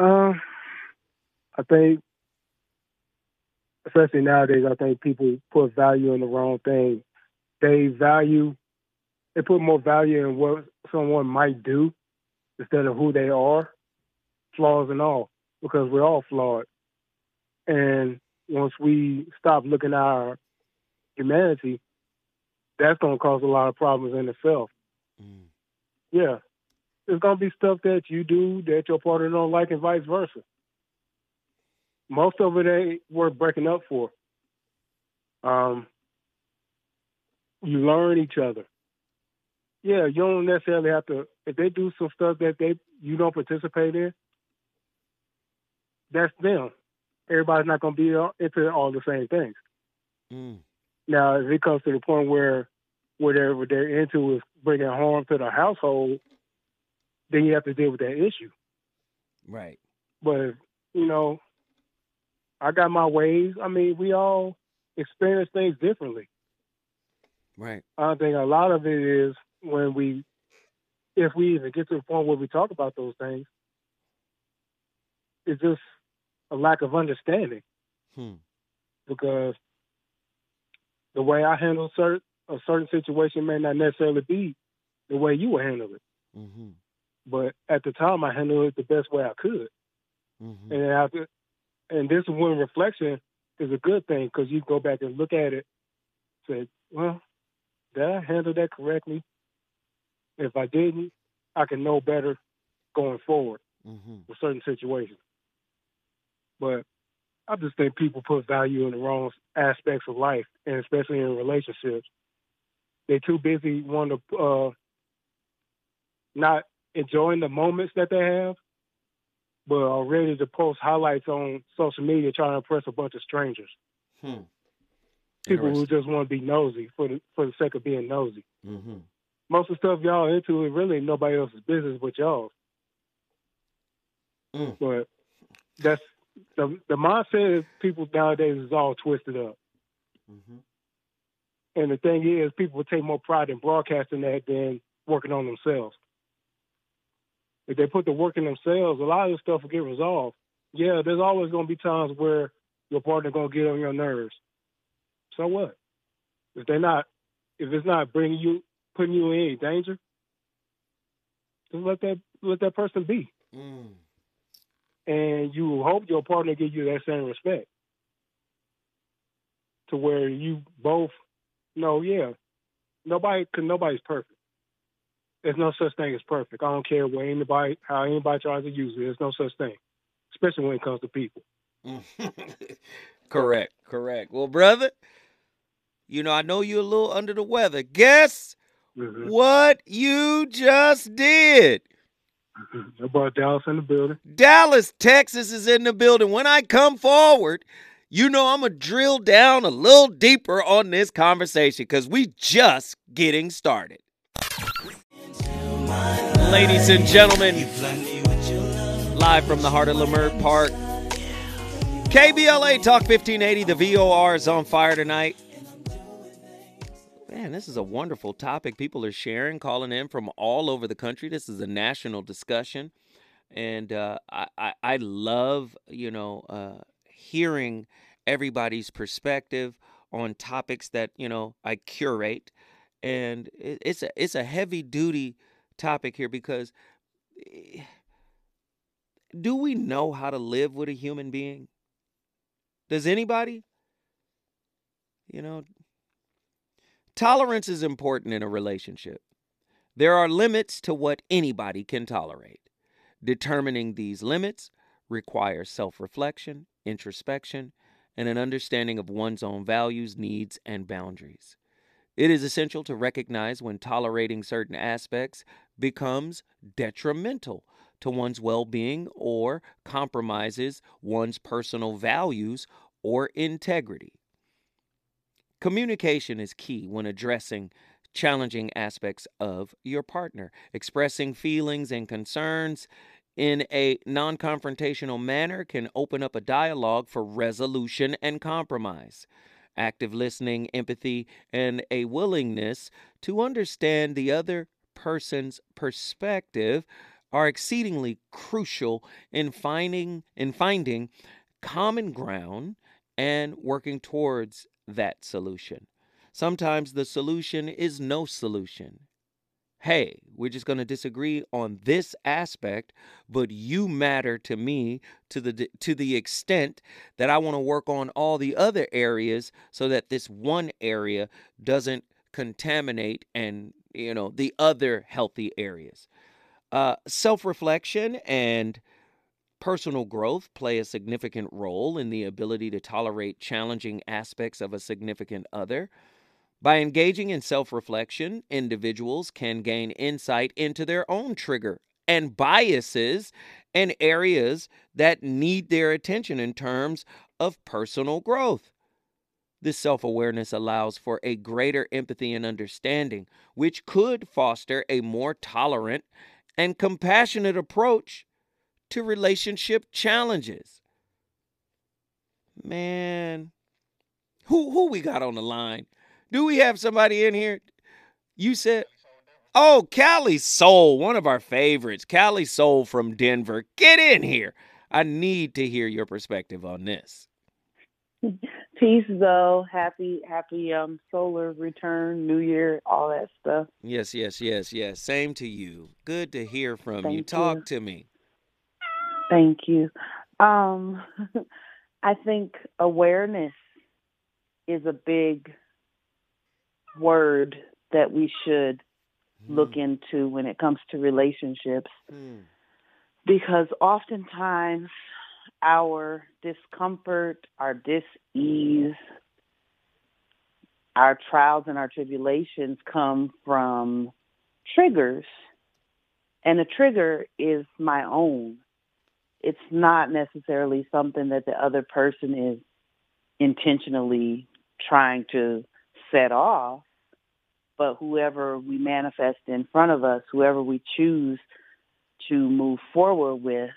Um, I think, especially nowadays, I think people put value in the wrong thing. They value, they put more value in what someone might do instead of who they are, flaws and all, because we're all flawed. And once we stop looking at our humanity, that's going to cause a lot of problems in itself. Mm. Yeah, there's gonna be stuff that you do that your partner don't like, and vice versa. Most of it ain't worth breaking up for. Um, you learn each other. Yeah, you don't necessarily have to. If they do some stuff that they you don't participate in, that's them. Everybody's not gonna be into all the same things. Mm. Now, if it comes to the point where whatever they're into is bringing harm to the household, then you have to deal with that issue. Right. But you know, I got my ways. I mean, we all experience things differently. Right. I think a lot of it is when we, if we even get to the point where we talk about those things, it's just a lack of understanding. Hmm. Because the way I handle certain a certain situation may not necessarily be the way you would handle it. Mm-hmm. But at the time, I handled it the best way I could. Mm-hmm. And after, and this one reflection is a good thing because you go back and look at it, say, well, did I handle that correctly? If I didn't, I can know better going forward Mm-hmm. with certain situations. But I just think people put value in the wrong aspects of life, and especially in relationships. They're too busy wanting to uh, not enjoying the moments that they have, but are ready to post highlights on social media trying to impress a bunch of strangers. Hmm. People who just want to be nosy for the for the sake of being nosy. Mm-hmm. Most of the stuff y'all into is really nobody else's business but y'all. Mm. But that's the the mindset of people nowadays is all twisted up. Mm-hmm. And the thing is, people take more pride in broadcasting that than working on themselves. If they put the work in themselves, a lot of this stuff will get resolved. Yeah, there's always going to be times where your partner gonna get on your nerves. So what? If they're not, if it's not bringing you, putting you in any danger, just let that let that person be. Mm. And you hope your partner give you that same respect, to where you both know, yeah, nobody, cause nobody's perfect. There's no such thing as perfect. I don't care what anybody, how anybody tries to use it. There's no such thing, especially when it comes to people. correct, correct. Well, brother, you know I know you're a little under the weather. Guess Mhm. what you just did? About Dallas in the building. Dallas, Texas is in the building. When I come forward, you know I'm going to drill down a little deeper on this conversation because we just getting started. Ladies and gentlemen, live from the heart of Leimert Park, KBLA Talk 1580, the VOR is on fire tonight. Man, this is a wonderful topic. People are sharing, calling in from all over the country. This is a national discussion. And uh, I, I, I love, you know, uh, hearing everybody's perspective on topics that, you know, I curate. And it, it's a it's a heavy duty topic here because eh, do we know how to live with a human being? Does anybody? You know, tolerance is important in a relationship. There are limits to what anybody can tolerate. Determining these limits requires self reflection, introspection, and an understanding of one's own values, needs, and boundaries. It is essential to recognize when tolerating certain aspects becomes detrimental to one's well being or compromises one's personal values or integrity. Communication is key when addressing challenging aspects of your partner. Expressing feelings and concerns in a non confrontational manner can open up a dialogue for resolution and compromise. Active listening, empathy, and a willingness to understand the other person's perspective are exceedingly crucial in finding in finding common ground and working towards that solution. Sometimes the solution is no solution. Hey, we're just going to disagree on this aspect, but you matter to me to the to the extent that I want to work on all the other areas so that this one area doesn't contaminate and, you know, the other healthy areas. Uh, self-reflection and Personal growth play a significant role in the ability to tolerate challenging aspects of a significant other. By engaging in self reflection, individuals can gain insight into their own trigger and biases and areas that need their attention in terms of personal growth. This self awareness allows for a greater empathy and understanding, which could foster a more tolerant and compassionate approach to relationship challenges. Man, who who we got on the line? Do we have somebody in here? You said, oh, Callie Soul, one of our favorites. Callie Soul from Denver. Get in here. I need to hear your perspective on this. Peace though. Happy happy um solar return, new year, all that stuff. Yes, yes, yes, yes. Same to you. Good to hear from you. Thank Talk you. to me. Thank you. Um I think awareness is a big word that we should hmm. look into when it comes to relationships hmm. because oftentimes our discomfort, our dis-ease, our trials and our tribulations come from triggers. And a trigger is my own. It's not necessarily something that the other person is intentionally trying to set off, but whoever we manifest in front of us, whoever we choose to move forward with,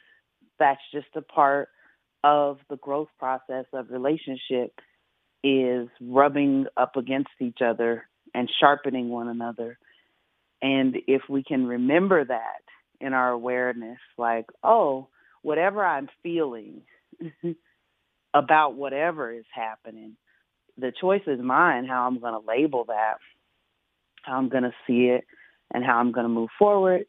that's just a part of the growth process of relationship is rubbing up against each other and sharpening one another. And if we can remember that in our awareness, like, oh, whatever I'm feeling about whatever is happening. The choice is mine how I'm going to label that, how I'm going to see it, and how I'm going to move forward,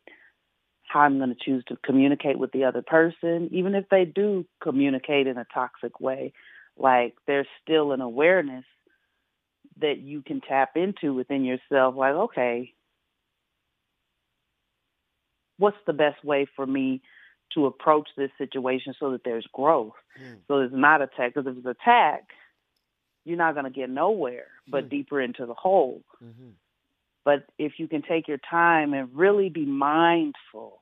how I'm going to choose to communicate with the other person, even if they do communicate in a toxic way. Like there's still an awareness that you can tap into within yourself, like, okay, what's the best way for me to approach this situation so that there's growth, mm. so it's not attack. Because if it's attack, you're not going to get nowhere but mm. deeper into the hole. Mm-hmm. But if you can take your time and really be mindful,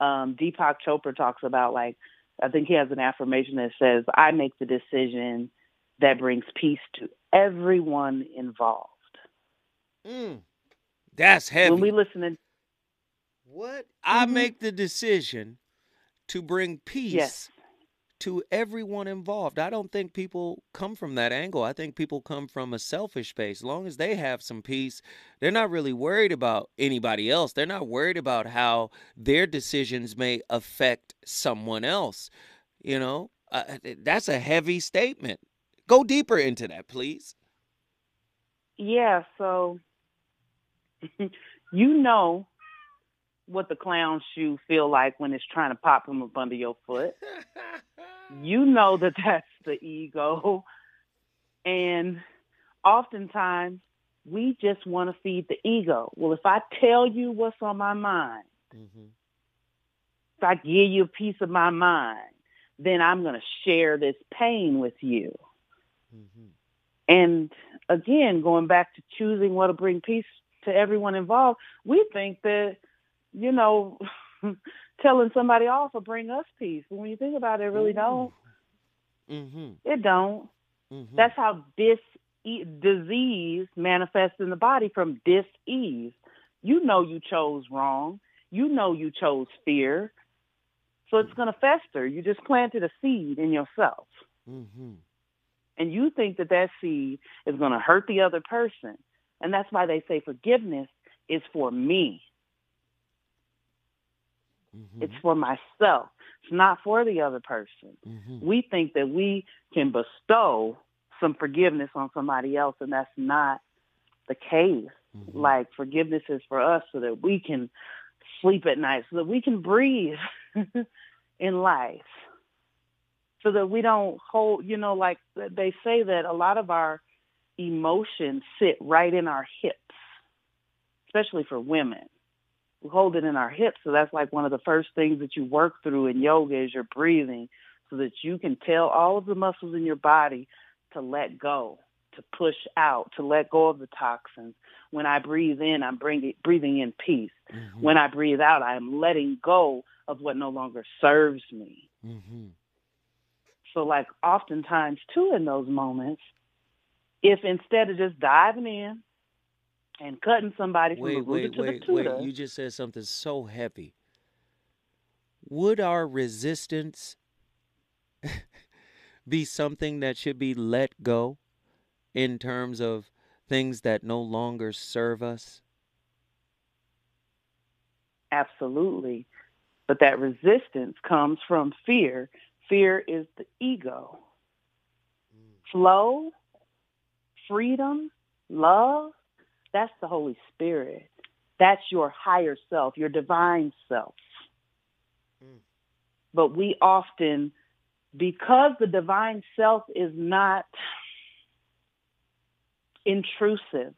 um, Deepak Chopra talks about like, I think he has an affirmation that says, I make the decision that brings peace to everyone involved. Mm. That's heavy. When we listen to what? I mm-hmm. make the decision to bring peace yes. To everyone involved. I don't think people come from that angle. I think people come from a selfish space. As long as they have some peace, they're not really worried about anybody else. They're not worried about how their decisions may affect someone else. You know, uh, that's a heavy statement. Go deeper into that, please. Yeah, so you know what the clown shoe feel like when it's trying to pop from up under your foot. you know that that's the ego. And oftentimes we just want to feed the ego. Well, if I tell you what's on my mind, mm-hmm. if I give you a piece of my mind, then I'm going to share this pain with you. Mm-hmm. And again, going back to choosing what will bring peace to everyone involved, we think that you know, telling somebody off will bring us peace. But when you think about it, it really don't. Mm-hmm. It don't. Mm-hmm. That's how this disease manifests in the body from dis-ease. You know you chose wrong. You know you chose fear. So it's going to fester. You just planted a seed in yourself. Mm-hmm. And you think that that seed is going to hurt the other person. And that's why they say forgiveness is for me. Mm-hmm. It's for myself. It's not for the other person. Mm-hmm. We think that we can bestow some forgiveness on somebody else, and that's not the case. Mm-hmm. Like forgiveness is for us so that we can sleep at night, so that we can breathe in life, so that we don't hold, you know, like they say that a lot of our emotions sit right in our hips, especially for women we hold it in our hips. So that's like one of the first things that you work through in yoga is your breathing so that you can tell all of the muscles in your body to let go, to push out, to let go of the toxins. When I breathe in, I'm bringing, breathing in peace. Mm-hmm. When I breathe out, I am letting go of what no longer serves me. Mm-hmm. So like oftentimes too in those moments, if instead of just diving in, and cutting somebody from wait, the wait, to wait, the tutor. Wait, you just said something so heavy. Would our resistance be something that should be let go in terms of things that no longer serve us? Absolutely. But that resistance comes from fear. Fear is the ego. Mm. Flow, freedom, love, that's the Holy Spirit. That's your higher self, your divine self. Mm. But we often, because the divine self is not intrusive,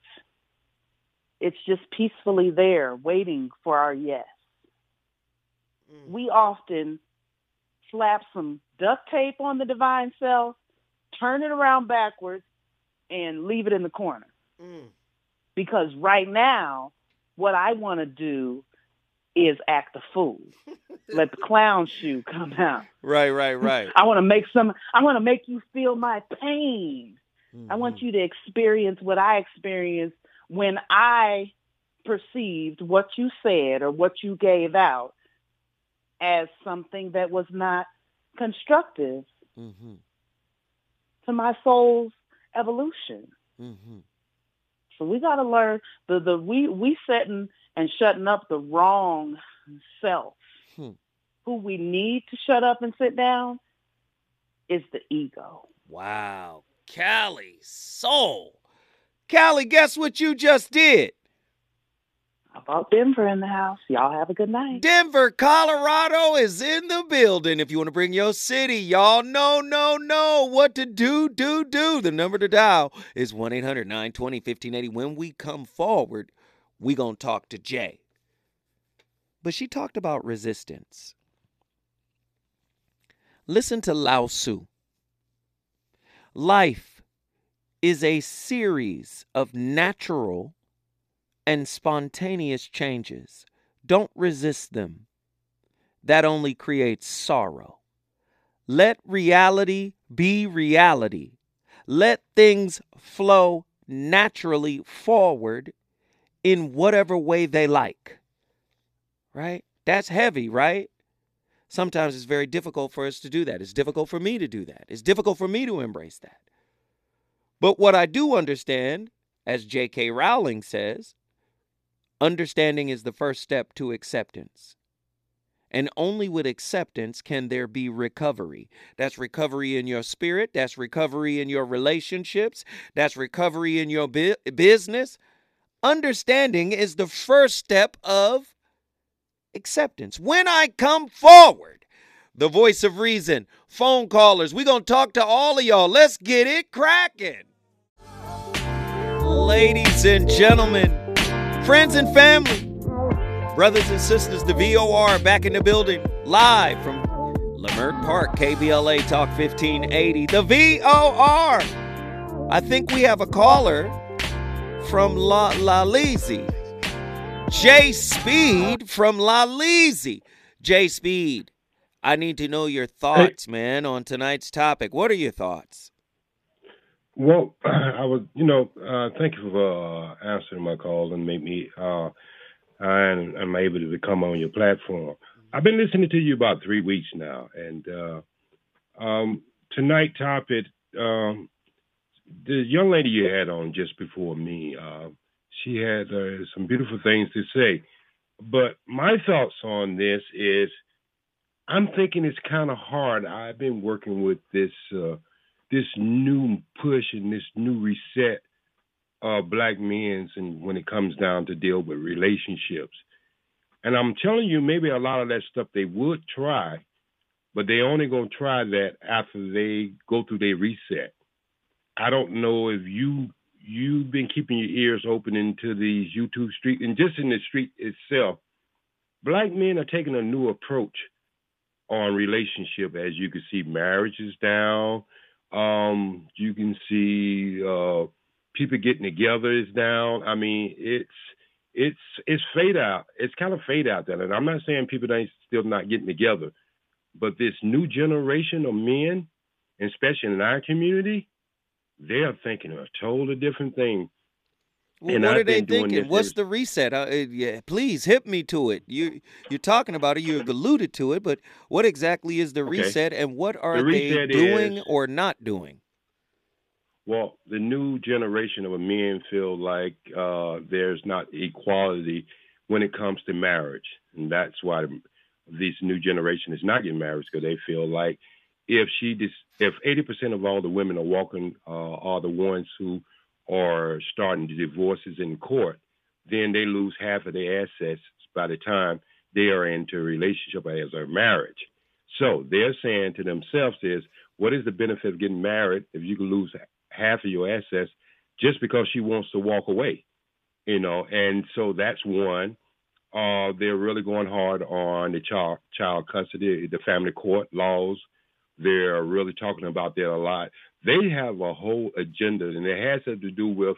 it's just peacefully there waiting for our yes. Mm. We often slap some duct tape on the divine self, turn it around backwards, and leave it in the corner. Mm. Because right now, what I want to do is act a fool. Let the clown shoe come out. Right, right, right. I want to make some. I want to make you feel my pain. Mm-hmm. I want Mm-hmm. you to experience what I experienced when I perceived what you said or what you gave out as something that was not constructive mm-hmm. to my soul's evolution. Mm-hmm. So we got to learn the the we we setting and shutting up the wrong self. Hmm. Who we need to shut up and sit down is the ego. Wow. Callie, soul. Callie, guess what you just did? About Denver in the house. Y'all have a good night. Denver, Colorado is in the building. If you want to bring your city, y'all know, no, no what to do, do, do. The number to dial is 1 800 920 1580. When we come forward, we going to talk to Jay. But she talked about resistance. Listen to Lao Tzu. Life is a series of natural and spontaneous changes. Don't resist them. That only creates sorrow. Let reality be reality. Let things flow naturally forward in whatever way they like. Right? That's heavy, right? Sometimes it's very difficult for us to do that. It's difficult for me to do that. It's difficult for me to embrace that. But what I do understand, as J.K. Rowling says, understanding is the first step to acceptance. And only with acceptance can there be recovery. That's recovery in your spirit. That's recovery in your relationships. That's recovery in your bu- business. Understanding is the first step of acceptance. When I come forward, the voice of reason, phone callers, we're going to talk to all of y'all. Let's get it cracking. Ladies and gentlemen, friends and family, brothers and sisters, the VOR back in the building, live from Leimert Park, KBLA Talk 1580. The VOR. I think we have a caller from La La Lizzie. Jay Speed from La Lizzie. Jay Speed, I need to know your thoughts, hey. man, on tonight's topic. What are your thoughts? Well, I was, you know, uh, thank you for uh, answering my call and make me, uh, and I'm able to come on your platform. I've been listening to you about three weeks now, and uh, um, tonight topic, um, the young lady you had on just before me, uh, she had uh, some beautiful things to say. But my thoughts on this is, I'm thinking it's kind of hard. I've been working with this uh, this new push and this new reset of black men's and when it comes down to deal with relationships. And I'm telling you, maybe a lot of that stuff they would try, but they only gonna try that after they go through their reset. I don't know if you you've been keeping your ears open into these YouTube street and just in the street itself. Black men are taking a new approach on relationship. As you can see, marriage is down. Um, you can see uh, people getting together is down. I mean, it's it's it's fade out. It's kind of fade out there. And I'm not saying people ain't still not getting together, but this new generation of men, especially in our community, they are thinking of a totally different thing. Well, and what I've are they thinking? What's the reset? Uh, yeah, please hit me to it. You you're talking about it. You've alluded to it, but what exactly is the okay. reset, and what are the they doing is, or not doing? Well, the new generation of men feel like uh, there's not equality when it comes to marriage, and that's why this new generation is not getting married because they feel like if she dis- if 80% of all the women are walking uh, are the ones who are starting divorces in court, then they lose half of their assets by the time they are into a relationship as a marriage. So they're saying to themselves is, what is the benefit of getting married if you can lose half of your assets just because she wants to walk away? You know, and so that's one. Uh, they're really going hard on the child child custody, the family court laws. They're really talking about that a lot. They have a whole agenda, and it has to do with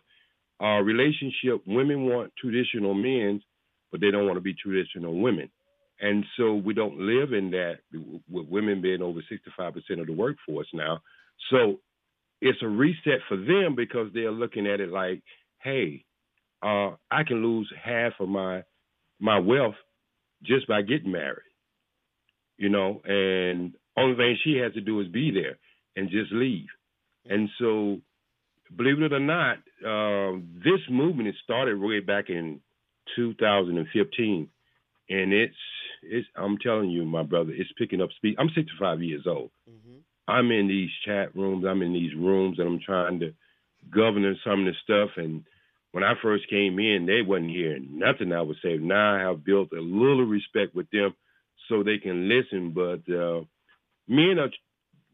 uh, relationship. Women want traditional men, but they don't want to be traditional women. And so we don't live in that with women being over 65% of the workforce now. So it's a reset for them because they're looking at it like, hey, uh, I can lose half of my my wealth just by getting married, you know, and only thing she has to do is be there and just leave. And so, believe it or not, uh, this movement it started way back in 2015, and it's it's. I'm telling you, my brother, it's picking up speed. I'm 65 years old, mm-hmm. I'm in these chat rooms, I'm in these rooms, and I'm trying to govern some of the stuff. And when I first came in, they wasn't hearing nothing I would say. Now I have built a little respect with them so they can listen. But uh, men are,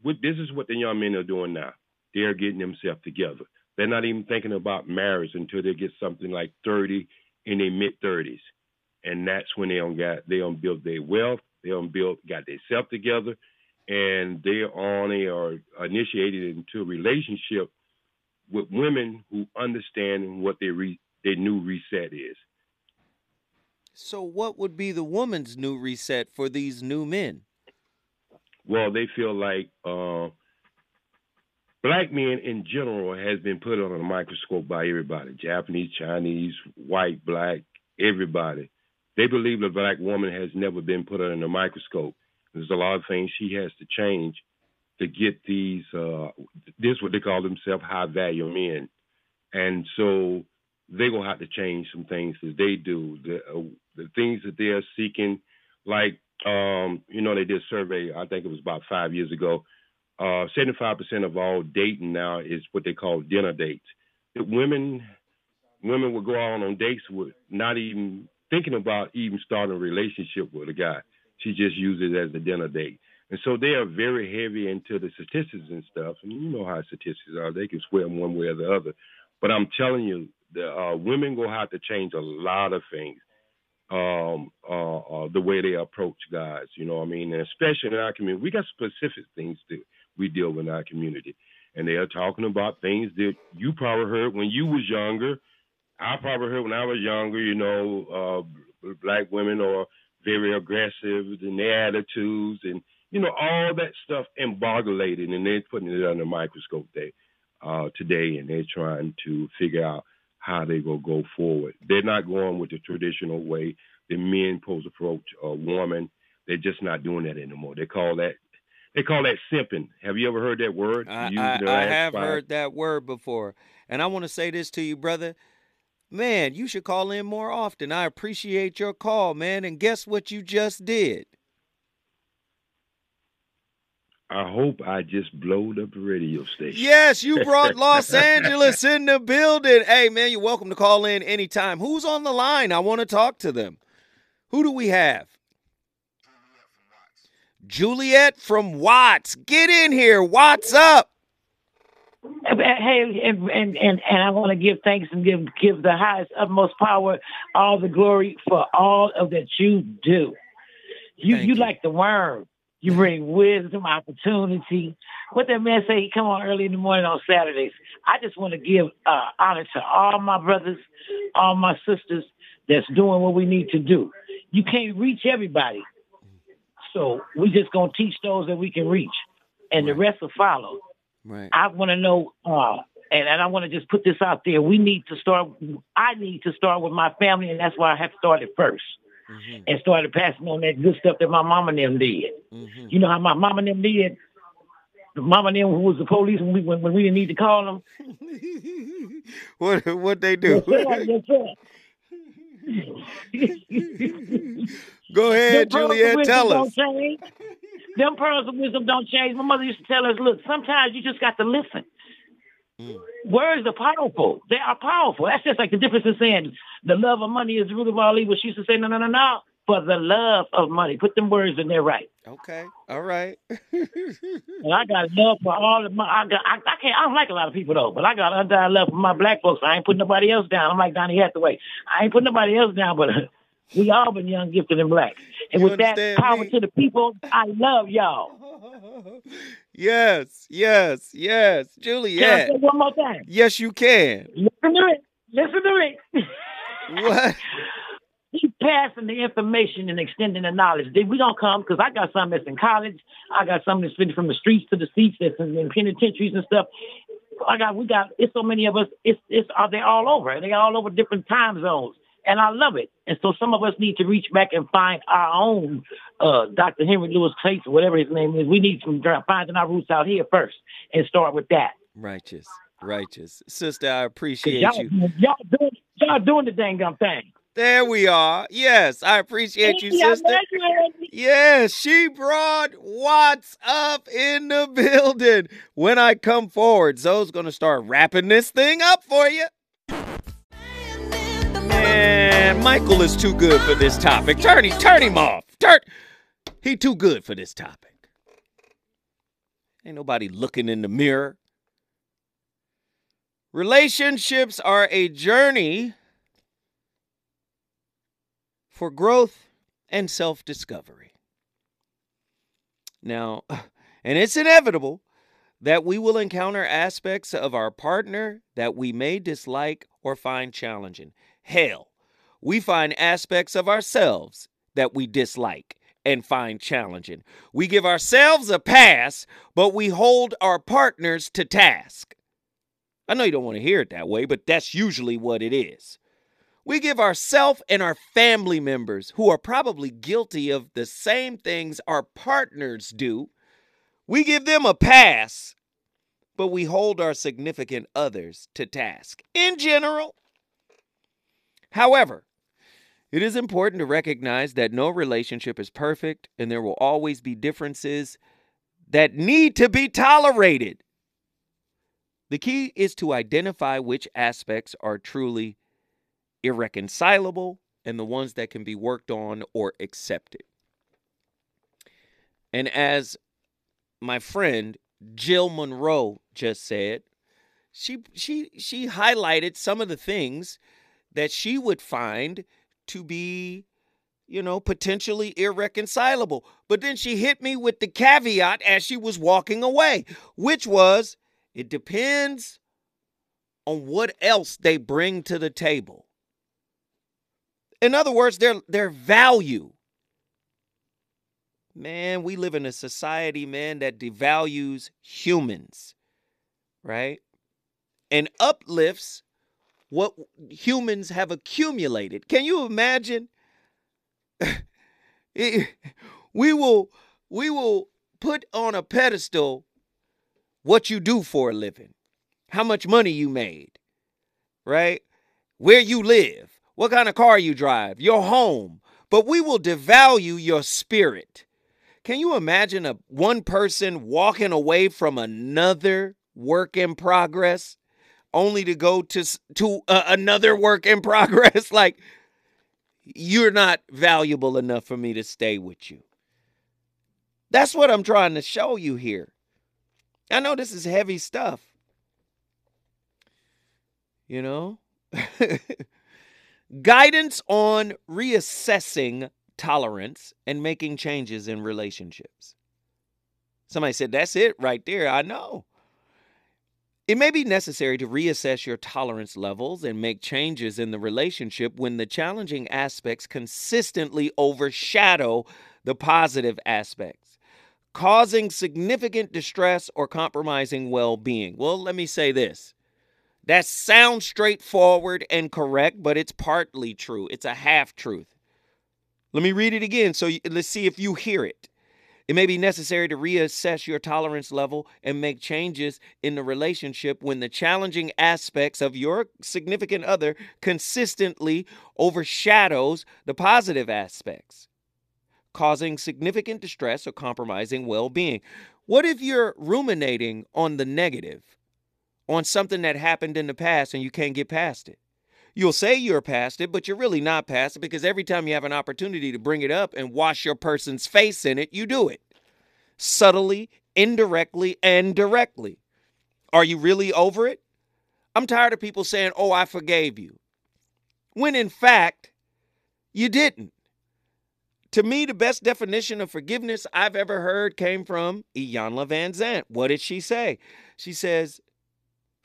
this is what the young men are doing now. They're getting themselves together. They're not even thinking about marriage until they get something like 30 in their mid 30s. And that's when they don't got they don't build their wealth, they don't build got themselves together, and they on a are initiated into a relationship with women who understand what their re, their new reset is. So, what would be the woman's new reset for these new men? Well, they feel like uh, black men in general has been put on a microscope by everybody Japanese, Chinese, white, black, everybody. They believe the black woman has never been put under a microscope. There's a lot of things she has to change to get these uh this what they call themselves high value men and so they're gonna have to change some things that they do the uh, the things that they're seeking like um you know they did a survey i think it was about five years ago uh 75% of all dating now is what they call dinner dates women women will go out on dates with not even thinking about even starting a relationship with a guy she just uses it as a dinner date and so they are very heavy into the statistics and stuff. And you know how statistics are; they can swim one way or the other. But I'm telling you, the uh, women will have to change a lot of things. Um, uh, uh, the way they approach guys, you know what I mean? And especially in our community, we got specific things that we deal with in our community. And they are talking about things that you probably heard when you was younger. I probably heard when I was younger, you know, uh, black women are very aggressive in their attitudes and you know, all that stuff embargulated, and they're putting it under microscope they, uh, today, and they're trying to figure out how they will go forward. They're not going with the traditional way the men pose approach a woman. They're just not doing that anymore. They call that they call that simping. Have you ever heard that word? I, I, I have five? heard that word before, and I want to say this to you, brother. Man, you should call in more often. I appreciate your call, man. And guess what you just did? I hope I just blowed up the radio station. Yes, you brought Los Angeles in the building. Hey, man, you're welcome to call in anytime. Who's on the line? I want to talk to them. Who do we have? Juliet from Watts. Get in here. What's up? Hey, and and and, and I want to give thanks and give give the highest utmost power, all the glory for all of that you do. You you, you like the worm. You bring wisdom, opportunity. What that man say, he come on early in the morning on Saturdays. I just want to give uh, honor to all my brothers, all my sisters that's doing what we need to do. You can't reach everybody. So we just going to teach those that we can reach. And right. the rest will follow. Right. I want to know, uh, and, and I want to just put this out there. We need to start, I need to start with my family, and that's why I have started first mm-hmm. and started passing on that good stuff that my mama and them did. Mm-hmm. You know how my mama and them did? The mama and them who was the police when we when, when we didn't need to call them. what what they do? Yes, sir. Yes, sir. Go ahead, Juliet. Tell us. Them pearls of wisdom don't change. My mother used to tell us, look, sometimes you just got to listen. Mm. Words are powerful. They are powerful. That's just like the difference in saying the love of money is the root of all evil. She used to say, no, no, no, no. For the love of money. Put them words in there right. Okay. All right. and I got love for all of my I got I, I can't I don't like a lot of people though, but I got undying love for my black folks. I ain't putting nobody else down. I'm like Donny Hathaway. I ain't putting nobody else down, but we all been young, gifted, and black. And you with that power me? to the people, I love y'all. Yes, yes, yes. Juliet. Can I say one more time? Yes, you can. Listen to it. Listen to it. what? Keep passing the information and extending the knowledge. We don't come because I got some that's in college. I got some that's been from the streets to the seats that's in, in penitentiaries and stuff. I got we got it's so many of us. It's it's are they all over? They all over different time zones and I love it. And so some of us need to reach back and find our own uh, Dr. Henry Louis or whatever his name is. We need to find our roots out here first and start with that. Righteous, righteous, sister. I appreciate y'all, you. Y'all doing, y'all doing the dang gum thing. There we are. Yes, I appreciate you, sister. Yes, she brought Watts up in the building. When I come forward, Zoe's gonna start wrapping this thing up for you. Michael is too good for this topic. Turn him, turn him off. Turn. He too good for this topic. Ain't nobody looking in the mirror. Relationships are a journey for growth and self discovery. Now, and it's inevitable that we will encounter aspects of our partner that we may dislike or find challenging. Hell, we find aspects of ourselves that we dislike and find challenging. We give ourselves a pass, but we hold our partners to task. I know you don't want to hear it that way, but that's usually what it is. We give ourselves and our family members, who are probably guilty of the same things our partners do, we give them a pass, but we hold our significant others to task in general. However, it is important to recognize that no relationship is perfect and there will always be differences that need to be tolerated. The key is to identify which aspects are truly irreconcilable, and the ones that can be worked on or accepted. And as my friend Jill Monroe just said, she she she highlighted some of the things that she would find to be you know potentially irreconcilable but then she hit me with the caveat as she was walking away which was it depends on what else they bring to the table in other words, their their value. Man, we live in a society, man, that devalues humans, right? And uplifts what humans have accumulated. Can you imagine? we will we will put on a pedestal what you do for a living, how much money you made, right? Where you live, what kind of car you drive, your home, but we will devalue your spirit. Can you imagine a one person walking away from another work in progress only to go to to uh, another work in progress like you're not valuable enough for me to stay with you. That's what I'm trying to show you here. I know this is heavy stuff. You know? Guidance on reassessing tolerance and making changes in relationships. Somebody said, That's it right there. I know. It may be necessary to reassess your tolerance levels and make changes in the relationship when the challenging aspects consistently overshadow the positive aspects, causing significant distress or compromising well being. Well, let me say this that sounds straightforward and correct, but it's partly true. It's a half truth. Let me read it again so let's see if you hear it. It may be necessary to reassess your tolerance level and make changes in the relationship when the challenging aspects of your significant other consistently overshadows the positive aspects, causing significant distress or compromising well-being. What if you're ruminating on the negative? on something that happened in the past and you can't get past it. You'll say you're past it, but you're really not past it because every time you have an opportunity to bring it up and wash your person's face in it, you do it. Subtly, indirectly, and directly. Are you really over it? I'm tired of people saying, Oh, I forgave you. When in fact, you didn't. To me, the best definition of forgiveness I've ever heard came from Iyanla Vanzant. What did she say? She says,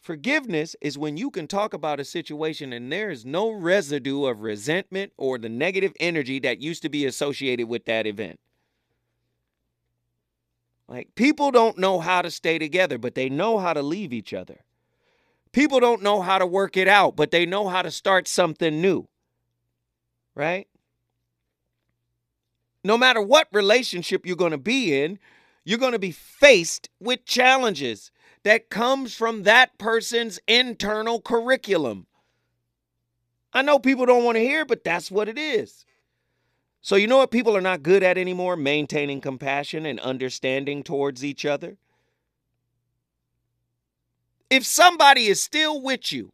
Forgiveness is when you can talk about a situation and there is no residue of resentment or the negative energy that used to be associated with that event. Like, people don't know how to stay together, but they know how to leave each other. People don't know how to work it out, but they know how to start something new. Right? No matter what relationship you're going to be in, you're going to be faced with challenges that comes from that person's internal curriculum. I know people don't want to hear, but that's what it is. So, you know what people are not good at anymore? Maintaining compassion and understanding towards each other. If somebody is still with you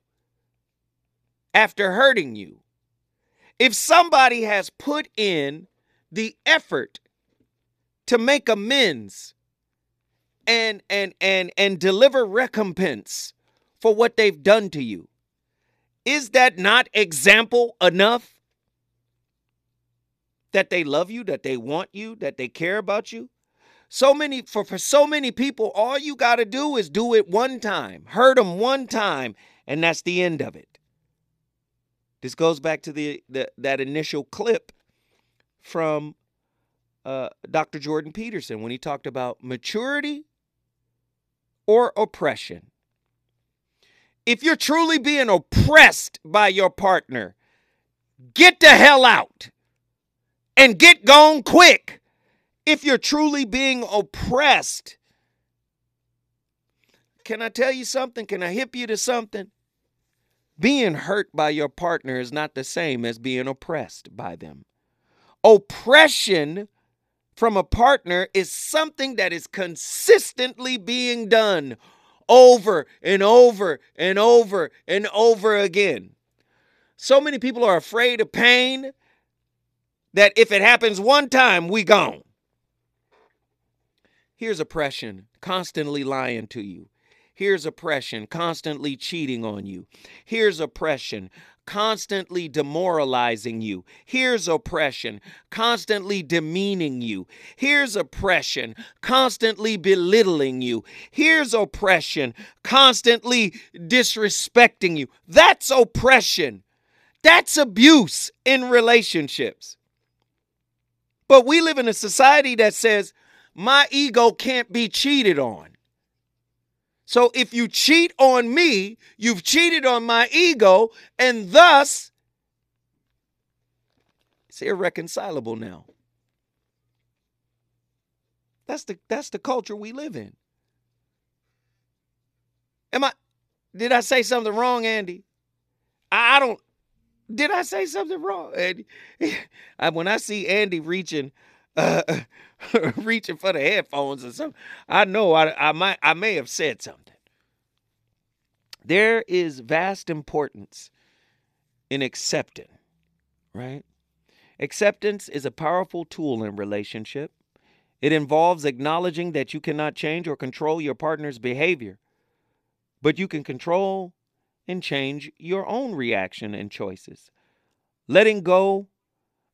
after hurting you, if somebody has put in the effort to make amends and and and and deliver recompense for what they've done to you, is that not example enough? That they love you, that they want you, that they care about you? So many for for so many people, all you got to do is do it one time, hurt them one time, and that's the end of it. This goes back to the, the that initial clip from uh, Dr. Jordan Peterson when he talked about maturity or oppression. If you're truly being oppressed by your partner, get the hell out and get gone quick. If you're truly being oppressed, can I tell you something? Can I hip you to something? Being hurt by your partner is not the same as being oppressed by them. Oppression from a partner is something that is consistently being done over and over and over and over again. So many people are afraid of pain that if it happens one time, we gone. Here's oppression constantly lying to you. Here's oppression constantly cheating on you. Here's oppression constantly demoralizing you. Here's oppression, constantly demeaning you. Here's oppression, constantly belittling you. Here's oppression, constantly disrespecting you. That's oppression. That's abuse in relationships. But we live in a society that says my ego can't be cheated on. So if you cheat on me, you've cheated on my ego, and thus it's irreconcilable now. That's the that's the culture we live in. Am I did I say something wrong, Andy? I, don't did I say something wrong? Andy? when I see Andy reaching uh, reaching for the headphones or something. I know I, I might I may have said something. There is vast importance in accepting, right? Acceptance is a powerful tool in relationship. It involves acknowledging that you cannot change or control your partner's behavior, but you can control and change your own reaction and choices. Letting go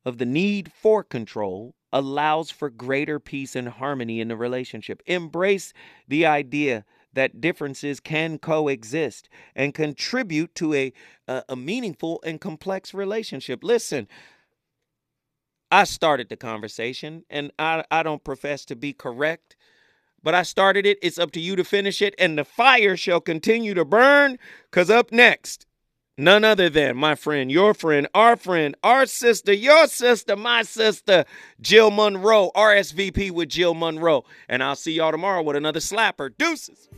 of the need for control allows for greater peace and harmony in the relationship. Embrace the idea that differences can coexist and contribute to a, a, a, meaningful and complex relationship. Listen, I started the conversation and I, I don't profess to be correct, but I started it. It's up to you to finish it, and the fire shall continue to burn because up next, None other than my friend, your friend, our friend, our sister, your sister, my sister, Jill Monroe, RSVP with Jill Monroe. And I'll see y'all tomorrow with another slapper. Deuces.